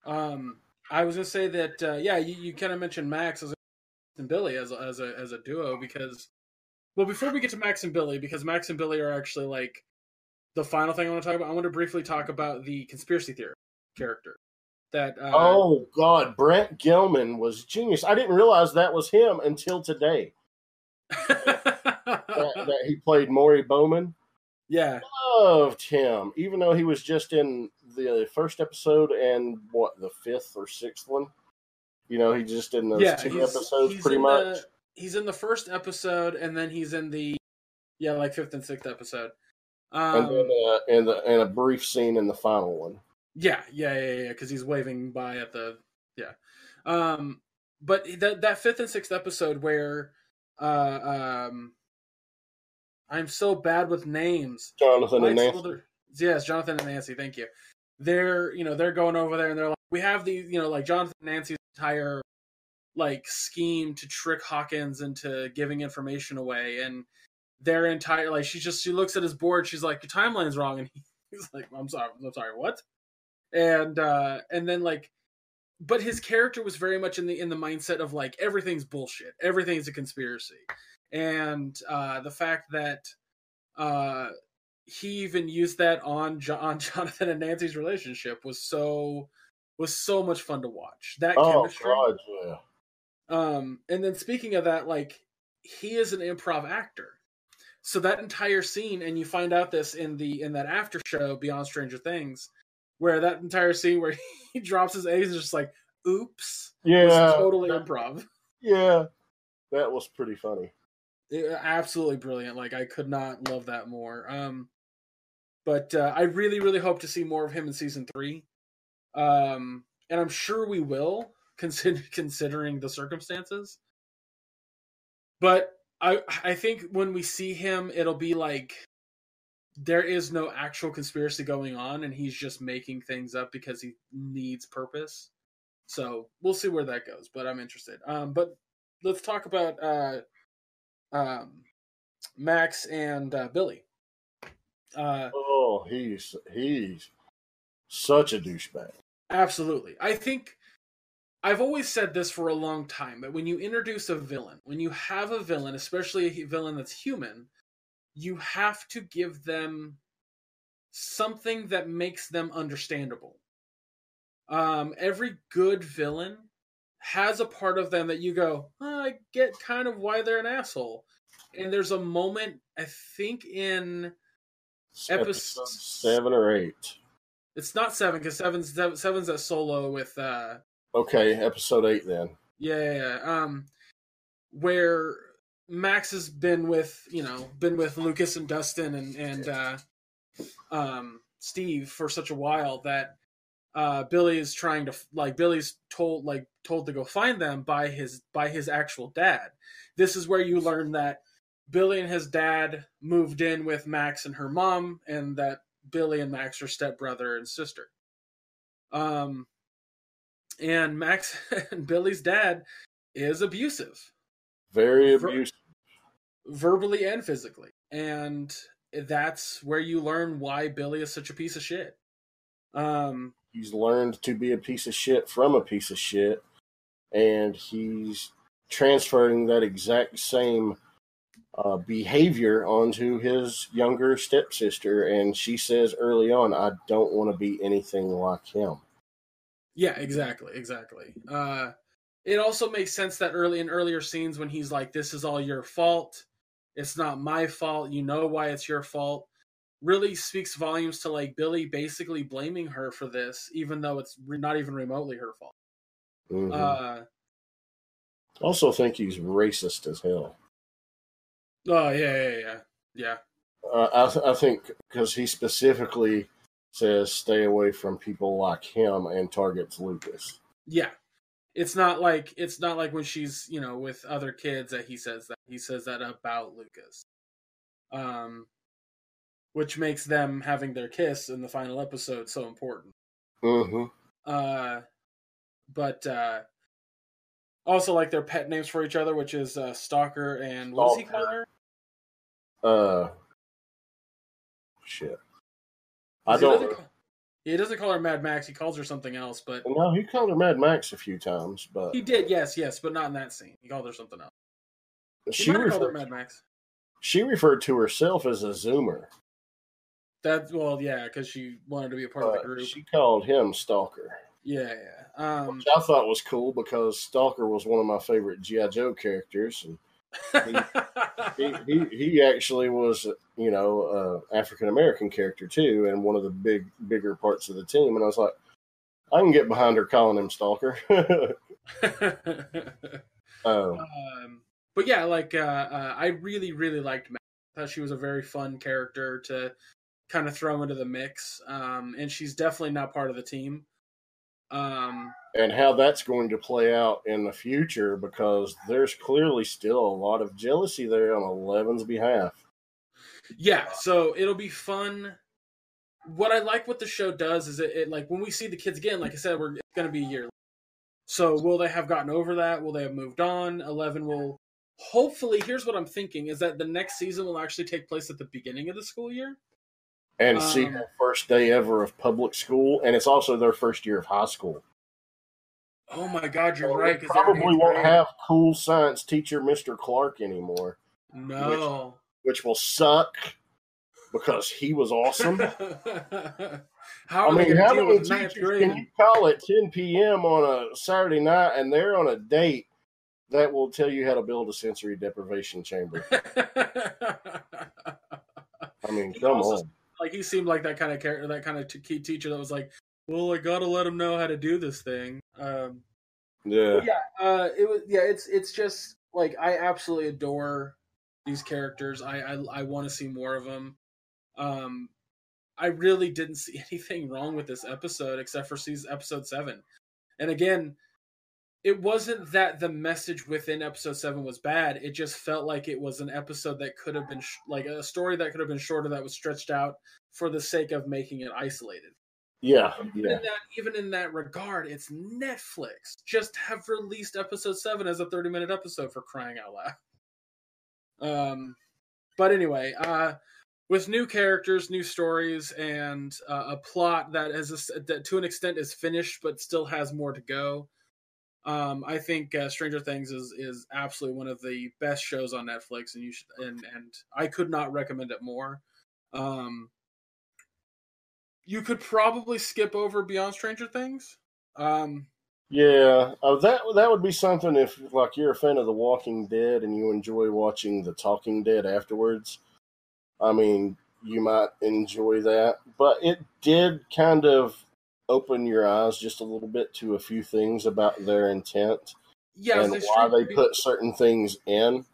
Speaker 1: Um, I was gonna say that uh, yeah, you, you kind of mentioned Max as a, and Billy as a, as a as a duo because well, before we get to Max and Billy, because Max and Billy are actually like the final thing I want to talk about. I want to briefly talk about the conspiracy theory character that. Uh,
Speaker 2: oh God, Brett Gelman was genius. I didn't realize that was him until today. That, that he played Murray Bauman.
Speaker 1: yeah,
Speaker 2: Loved him, even though he was just in the first episode and what the fifth or sixth one. You know, he just in those
Speaker 1: yeah,
Speaker 2: two
Speaker 1: he's-
Speaker 2: episodes,
Speaker 1: he's
Speaker 2: pretty much.
Speaker 1: The, he's in the first episode, and then he's in the yeah, like fifth and sixth episode. Um,
Speaker 2: and then uh, and the and a brief scene in the final one.
Speaker 1: Yeah, yeah, yeah, yeah. Because he's waving by at the yeah. Um, but that that fifth and sixth episode where uh um, I'm so bad with names.
Speaker 2: Jonathan and Nancy.
Speaker 1: older- Yes, Jonathan and Nancy. Thank you. They're you know they're going over there and they're like we have the you know like Jonathan and Nancy's entire like scheme to trick Hawkins into giving information away and their entire like she just she looks at his board she's like your timeline's wrong and he's like I'm sorry I'm sorry what and uh and then like but his character was very much in the in the mindset of like everything's bullshit everything's a conspiracy and uh the fact that uh he even used that on jo- on Jonathan and Nancy's relationship was so was so much fun to watch that
Speaker 2: Oh
Speaker 1: chemistry
Speaker 2: God, yeah.
Speaker 1: um, and then speaking of that, like he is an improv actor. So that entire scene, and you find out this in the in that after show Beyond Stranger Things, where that entire scene where he drops his A's and just like, oops, was
Speaker 2: Yeah,
Speaker 1: totally improv.
Speaker 2: yeah, that was pretty funny.
Speaker 1: It- absolutely brilliant. Like I could not love that more. Um, but uh, I really, really hope to see more of him in season three. Um, and I'm sure we will, consider considering the circumstances. But I, I think when we see him, it'll be like there is no actual conspiracy going on, and he's just making things up because he needs purpose. So we'll see where that goes. But I'm interested. Um, but let's talk about uh, um, Max and uh, Billy. Uh,
Speaker 2: Oh, he's he's such a douchebag.
Speaker 1: absolutely. I think I've always said this for a long time that when you introduce a villain, when you have a villain, especially a villain that's human, you have to give them something that makes them understandable. Um, every good villain has a part of them that you go, "Oh, I get kind of why they're an asshole. And there's a moment, I think in
Speaker 2: Episode seven or eight.
Speaker 1: it's not seven because seven's seven's a solo with uh
Speaker 2: Okay, episode eight then.
Speaker 1: yeah, um where Max has been with you know been with Lucas and Dustin and and uh, um Steve for such a while that uh Billy is trying to like Billy's told like told to go find them by his by his actual dad. This is where you learn that Billy and his dad moved in with Max and her mom and that Billy and Max are stepbrother and sister. Um and Max and Billy's dad is abusive
Speaker 2: Very
Speaker 1: Ver-
Speaker 2: abusive.
Speaker 1: verbally and physically. And that's where you learn why Billy is such a piece of shit. Um
Speaker 2: He's learned to be a piece of shit from a piece of shit, and he's transferring that exact same uh, behavior onto his younger stepsister. And she says early on, "I don't want to be anything like him."
Speaker 1: Yeah, exactly, exactly. Uh it also makes sense that early in earlier scenes when he's like this is all your fault. It's not my fault. You know why it's your fault. Really speaks volumes to like Billy basically blaming her for this even though it's re- not even remotely her fault.
Speaker 2: Mhm.
Speaker 1: Uh
Speaker 2: also, think he's racist as hell.
Speaker 1: oh yeah, yeah, yeah. Yeah.
Speaker 2: Uh, I, th- I think because he specifically says stay away from people like him and targets Lucas.
Speaker 1: Yeah. It's not like it's not like when she's, you know, with other kids that he says that. He says that about Lucas. Um which makes them having their kiss in the final episode so important.
Speaker 2: hmm
Speaker 1: Uh but uh also like their pet names for each other, which is uh Stalker and what does he call her?
Speaker 2: Uh, shit. I
Speaker 1: He
Speaker 2: don't.
Speaker 1: doesn't call- He doesn't call her Mad Max, he calls her something else, but
Speaker 2: No, he called her Mad Max a few times, but
Speaker 1: he did, yes, yes, but not in that scene. He called her something else. He
Speaker 2: she
Speaker 1: might have called her
Speaker 2: referred,
Speaker 1: Mad Max.
Speaker 2: she referred to herself as a Zoomer.
Speaker 1: That well, yeah, because she wanted to be a part of the group.
Speaker 2: She called him Stalker,
Speaker 1: Yeah, yeah. Um,
Speaker 2: which I thought was cool because Stalker was one of my favorite GI Joe characters, and he, he he actually was you know uh, African American character too, and one of the big bigger parts of the team. And I was like, I can get behind her calling him Stalker. um,
Speaker 1: um, but yeah, like uh, uh, I really, really liked Matt. I thought she was a very fun character to kind of throw into the mix, um, and she's definitely not part of the team. Um,
Speaker 2: and how that's going to play out in the future because there's clearly still a lot of jealousy there on Eleven's behalf.
Speaker 1: yeah, so it'll be fun. What I like what the show does is it, it like when we see the kids again, like I said, we're going to be a year. So will they have gotten over that? Will they have moved on? Eleven will hopefully. Here's what I'm thinking: is that the next season will actually take place at the beginning of the school year.
Speaker 2: And see
Speaker 1: Um,
Speaker 2: their first day ever of public school, and it's also their first year of high school.
Speaker 1: Oh my God, you're
Speaker 2: So
Speaker 1: right.
Speaker 2: they
Speaker 1: 'cause they're
Speaker 2: probably won't
Speaker 1: grade.
Speaker 2: have cool science teacher Mr. Clark anymore,
Speaker 1: No.
Speaker 2: which will suck because he was awesome.
Speaker 1: how
Speaker 2: I mean,
Speaker 1: going
Speaker 2: how many teachers can you call at 10 p.m. on a Saturday night and they're on a date that will tell you how to build a sensory deprivation chamber? I mean, come
Speaker 1: also-
Speaker 2: on.
Speaker 1: Like he seemed like that kind of character, that kind of t- key teacher that was like, "Well, I gotta let him know how to do this thing." Um,
Speaker 2: Yeah.
Speaker 1: yeah, uh, it was yeah. It's it's just like I absolutely adore these characters. I I, I want to see more of them. Um, I really didn't see anything wrong with this episode except for season episode seven. And again, it wasn't that the message within episode seven was bad. It just felt like it was an episode that could have been sh- like a story that could have been shorter that was stretched out for the sake of making it isolated.
Speaker 2: Yeah.
Speaker 1: Even
Speaker 2: Yeah.
Speaker 1: in that, even in that regard, it's Netflix. Just have released episode seven as a thirty-minute episode for crying out loud. Um, but anyway, uh, with new characters, new stories, and uh, a plot that has a, that to an extent is finished but still has more to go. Um, I think uh, Stranger Things is is absolutely one of the best shows on Netflix, and you should and and I could not recommend it more. Um, you could probably skip over Beyond Stranger Things. Um,
Speaker 2: Yeah, uh, that that would be something if like you're a fan of The Walking Dead and you enjoy watching The Talking Dead afterwards. I mean, you might enjoy that, but it did kind of open your eyes just a little bit to a few things about their intent
Speaker 1: Yeah,
Speaker 2: and why they put certain things in.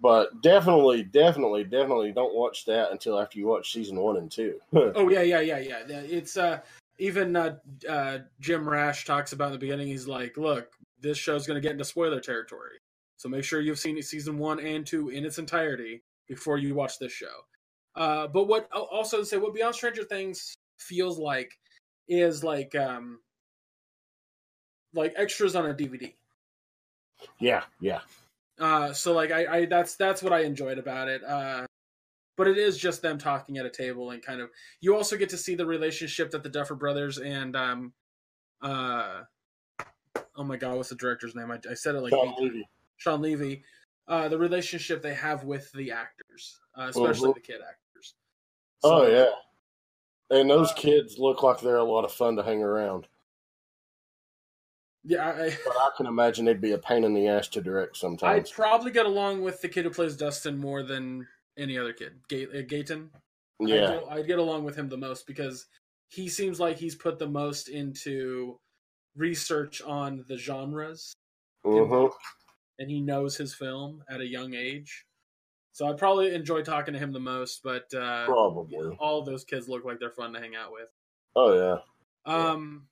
Speaker 2: But definitely, definitely, definitely don't watch that until after you watch season one and two.
Speaker 1: Oh yeah, yeah, yeah, yeah. Yeah, It's uh even uh, uh Jim Rash talks about in the beginning. He's like, "Look, this show's going to get into spoiler territory, so make sure you've seen season one and two in its entirety before you watch this show." Uh, but what I'll also say, what Beyond Stranger Things feels like is like um like extras on a DVD.
Speaker 2: yeah, yeah.
Speaker 1: Uh, so like I, I that's that's what I enjoyed about it. Uh, but it is just them talking at a table and kind of you also get to see the relationship that the Duffer Brothers and um uh oh my god what's the director's name I, I said it like Shawn
Speaker 2: Levy.
Speaker 1: Shawn Levy uh the relationship they have with the actors uh, especially
Speaker 2: Mhm.
Speaker 1: the kid actors.
Speaker 2: Oh yeah, and those kids look like they're a lot of fun to hang around.
Speaker 1: yeah I,
Speaker 2: But I can imagine they'd be a pain in the ass to direct sometimes.
Speaker 1: I'd probably get along with the kid who plays Dustin more than any other kid. Ga- uh, Gaten. I'd
Speaker 2: yeah,
Speaker 1: I'd get along with him the most because he seems like he's put the most into research on the genres
Speaker 2: hmm
Speaker 1: and he knows his film at a young age. So I'd probably enjoy talking to him the most, but uh,
Speaker 2: probably.
Speaker 1: all those kids look like they're fun to hang out with.
Speaker 2: Oh yeah.
Speaker 1: Um,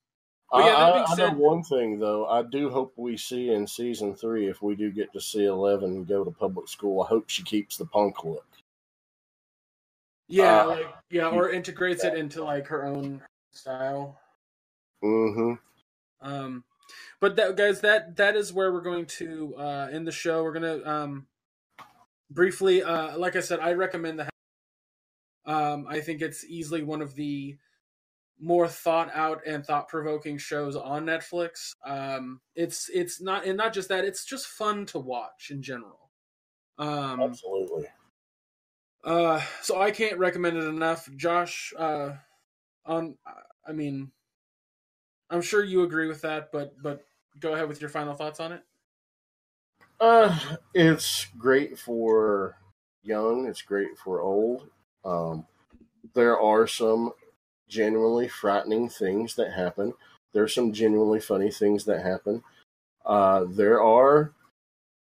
Speaker 2: I,
Speaker 1: yeah,
Speaker 2: I, I
Speaker 1: said-
Speaker 2: know one thing though. I do hope we see in season three if we do get to see Eleven go to public school. I hope she keeps the punk look.
Speaker 1: yeah,
Speaker 2: Uh,
Speaker 1: like yeah, or integrates it into like her own style.
Speaker 2: hmm
Speaker 1: Um, but that guys, that that is where we're going to uh, end the show. We're gonna um, briefly, uh, like I said, I recommend the. Um, I think it's easily one of the more thought out and thought provoking shows on Netflix. Um, it's it's not and not just that; it's just fun to watch in general. Um,
Speaker 2: Absolutely.
Speaker 1: uh, so I can't recommend it enough, Josh. Uh, on, I mean, I'm sure you agree with that, but but go ahead with your final thoughts on it.
Speaker 2: Uh, it's great for young. It's great for old. Um, there are some genuinely frightening things that happen. There are some genuinely funny things that happen. Uh, there are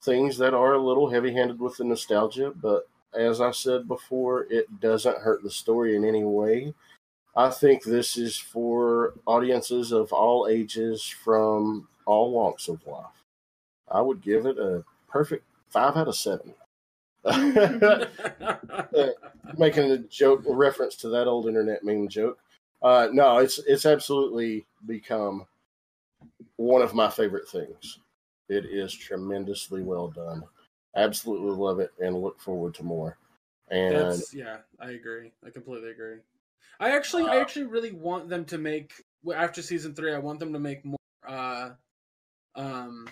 Speaker 2: things that are a little heavy-handed with the nostalgia, but as I said before, it doesn't hurt the story in any way. I think this is for audiences of all ages from all walks of life. I would give it a perfect five out of seven. Making a joke, a reference to that old internet meme joke. Uh, no, it's it's absolutely become one of my favorite things. It is tremendously well done. Absolutely love it and look forward to more. And
Speaker 1: That's yeah, I agree. I completely agree. I actually, I actually really want them to make after season three. I want them to make more, uh, um,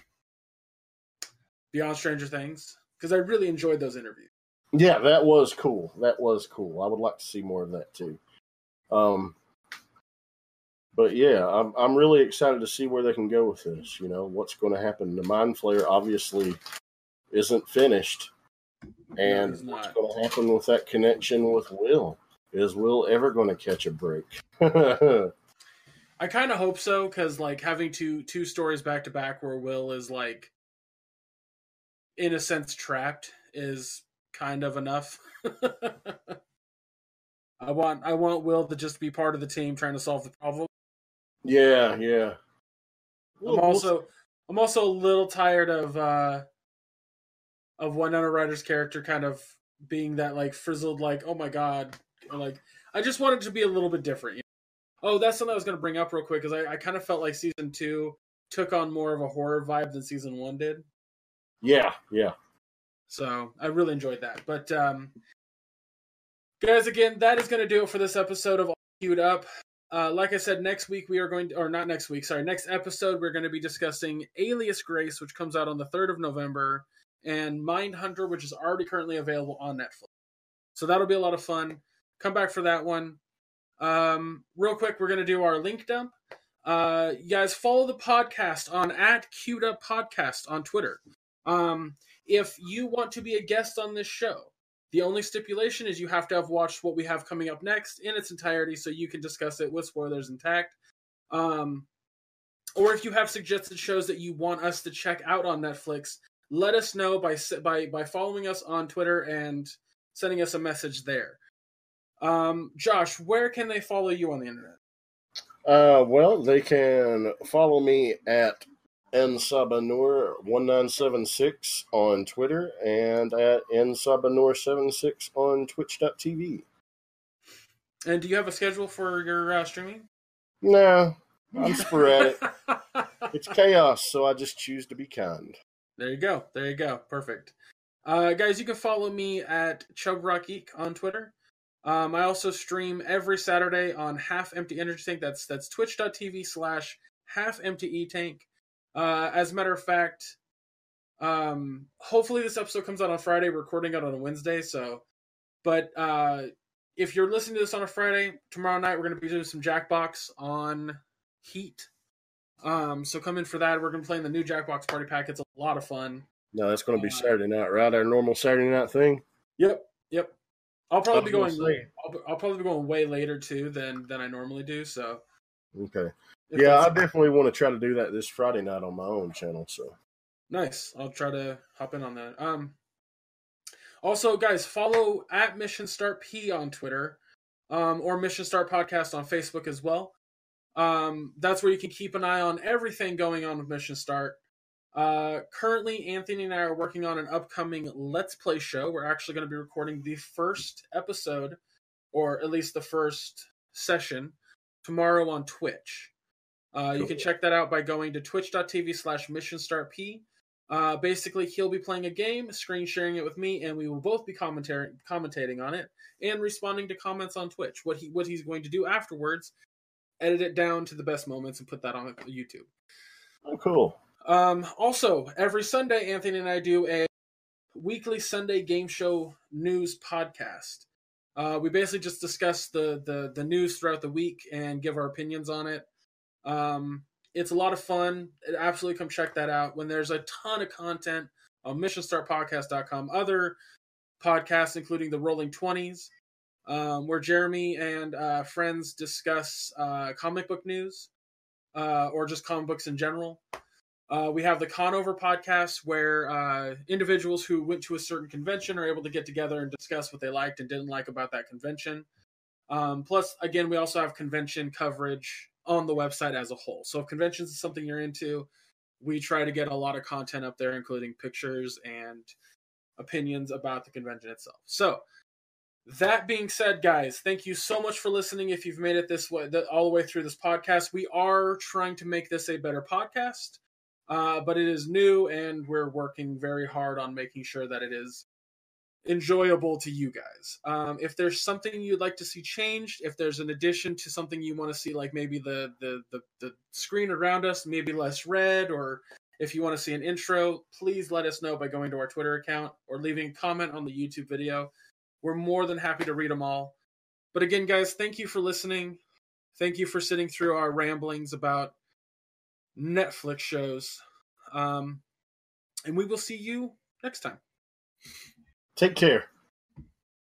Speaker 1: Beyond Stranger Things because I really enjoyed those interviews.
Speaker 2: Yeah, that was cool. That was cool. I would like to see more of that too. Um, but yeah, I'm I'm really excited to see where they can go with this. You know, what's going to happen? The Mind Flayer obviously isn't finished, and
Speaker 1: he's
Speaker 2: what's going to happen with that connection with Will? Is Will ever going to catch a break?
Speaker 1: I kind of hope so because like having two two stories back to back where Will is like, in a sense, trapped is kind of enough. I want I want Will to just be part of the team trying to solve the problem.
Speaker 2: yeah. We'll-
Speaker 1: I'm also I'm also a little tired of uh of Winona Ryder's character kind of being that like frizzled like oh my god like I just wanted to be a little bit different. you know? Oh, that's something I was going to bring up real quick because I, I kind of felt like season two took on more of a horror vibe than season one did.
Speaker 2: Yeah, yeah.
Speaker 1: So I really enjoyed that. But um guys, again, that is going to do it for this episode of All Queued Up. Uh, like I said, next week we are going to, or not next week, sorry, next episode we're going to be discussing Alias Grace, which comes out on the 3rd of November, and Mindhunter, which is already currently available on Netflix. So that'll be a lot of fun. Come back for that one. Um, real quick, we're going to do our link dump. Uh, you guys follow the podcast on at queued up podcast on Twitter. Um, if you want to be a guest on this show, the only stipulation is you have to have watched what we have coming up next in its entirety so you can discuss it with spoilers intact. Um, or if you have suggested shows that you want us to check out on Netflix, let us know by by by following us on Twitter and sending us a message there. Um, Josh, where can they follow you on the internet?
Speaker 2: Uh, well, they can follow me at nsabanur1976 on Twitter and at nsabanur76 on twitch.tv.
Speaker 1: And do you have a schedule for your uh, streaming?
Speaker 2: No, I'm sporadic. it's chaos, so I just choose to be kind.
Speaker 1: There you go. There you go. Perfect. Uh, guys, you can follow me at Chug on Twitter. Um, I also stream every Saturday on Half Empty Energy Tank. That's that's twitch.tv slash half empty e tank. Uh, as a matter of fact, um, hopefully this episode comes out on Friday. We're recording it on a Wednesday, so. But uh, if you're listening to this on a Friday, tomorrow night we're going to be doing some Jackbox on Heat. Um, so come in for that. We're going to play playing the new Jackbox Party Pack. It's a lot of fun.
Speaker 2: No, that's going to be Saturday night, right? Our normal Saturday night thing.
Speaker 1: Yep, yep. I'll probably be going.
Speaker 2: was.
Speaker 1: I'll, I'll probably be going way later too than than I normally do. So
Speaker 2: Okay.
Speaker 1: if
Speaker 2: Yeah, I definitely want to try to do that this Friday night on my own channel. So
Speaker 1: Nice. I'll try to hop in on that. Um also guys, follow at Mission Start P on Twitter. Um, or Mission Start Podcast on Facebook as well. Um, that's where you can keep an eye on everything going on with Mission Start. Uh, currently, Anthony and I are working on an upcoming Let's Play show. We're actually going to be recording the first episode, or at least the first session, tomorrow on Twitch. Uh, You can check that out by going to twitch.tv slash mission start p. Uh, basically, he'll be playing a game, screen sharing it with me, and we will both be commentating commentating on it and responding to comments on Twitch. What he what he's going to do afterwards, edit it down to the best moments and put that on YouTube.
Speaker 2: oh, cool.
Speaker 1: Um, also, every Sunday, Anthony and I do a weekly Sunday game show news podcast. Uh, we basically just discuss the, the the news throughout the week and give our opinions on it. Um, it's a lot of fun. Absolutely come check that out. When there's a ton of content on missionstartpodcast.com, other podcasts, including the Rolling Twenties, um, where Jeremy and uh, friends discuss uh, comic book news uh, or just comic books in general. Uh, we have the Conover podcast where uh, individuals who went to a certain convention are able to get together and discuss what they liked and didn't like about that convention. Um, plus, again, we also have convention coverage on the website as a whole. So if conventions is something you're into, we try to get a lot of content up there, including pictures and opinions about the convention itself. So that being said, guys, thank you so much for listening. If you've made it this way, all the way through this podcast, we are trying to make this a better podcast, uh, but it is new, and we're working very hard on making sure that it is enjoyable to you guys. Um, if there's something you'd like to see changed, if there's an addition to something you want to see, like maybe the the the, the screen around us maybe less red, or if you want to see an intro, please let us know by going to our Twitter account or leaving comment on the YouTube video. We're more than happy to read them all. But again, guys, thank you for listening. Thank you for sitting through our ramblings about Netflix shows. Um, and we will see you next time.
Speaker 2: Take care.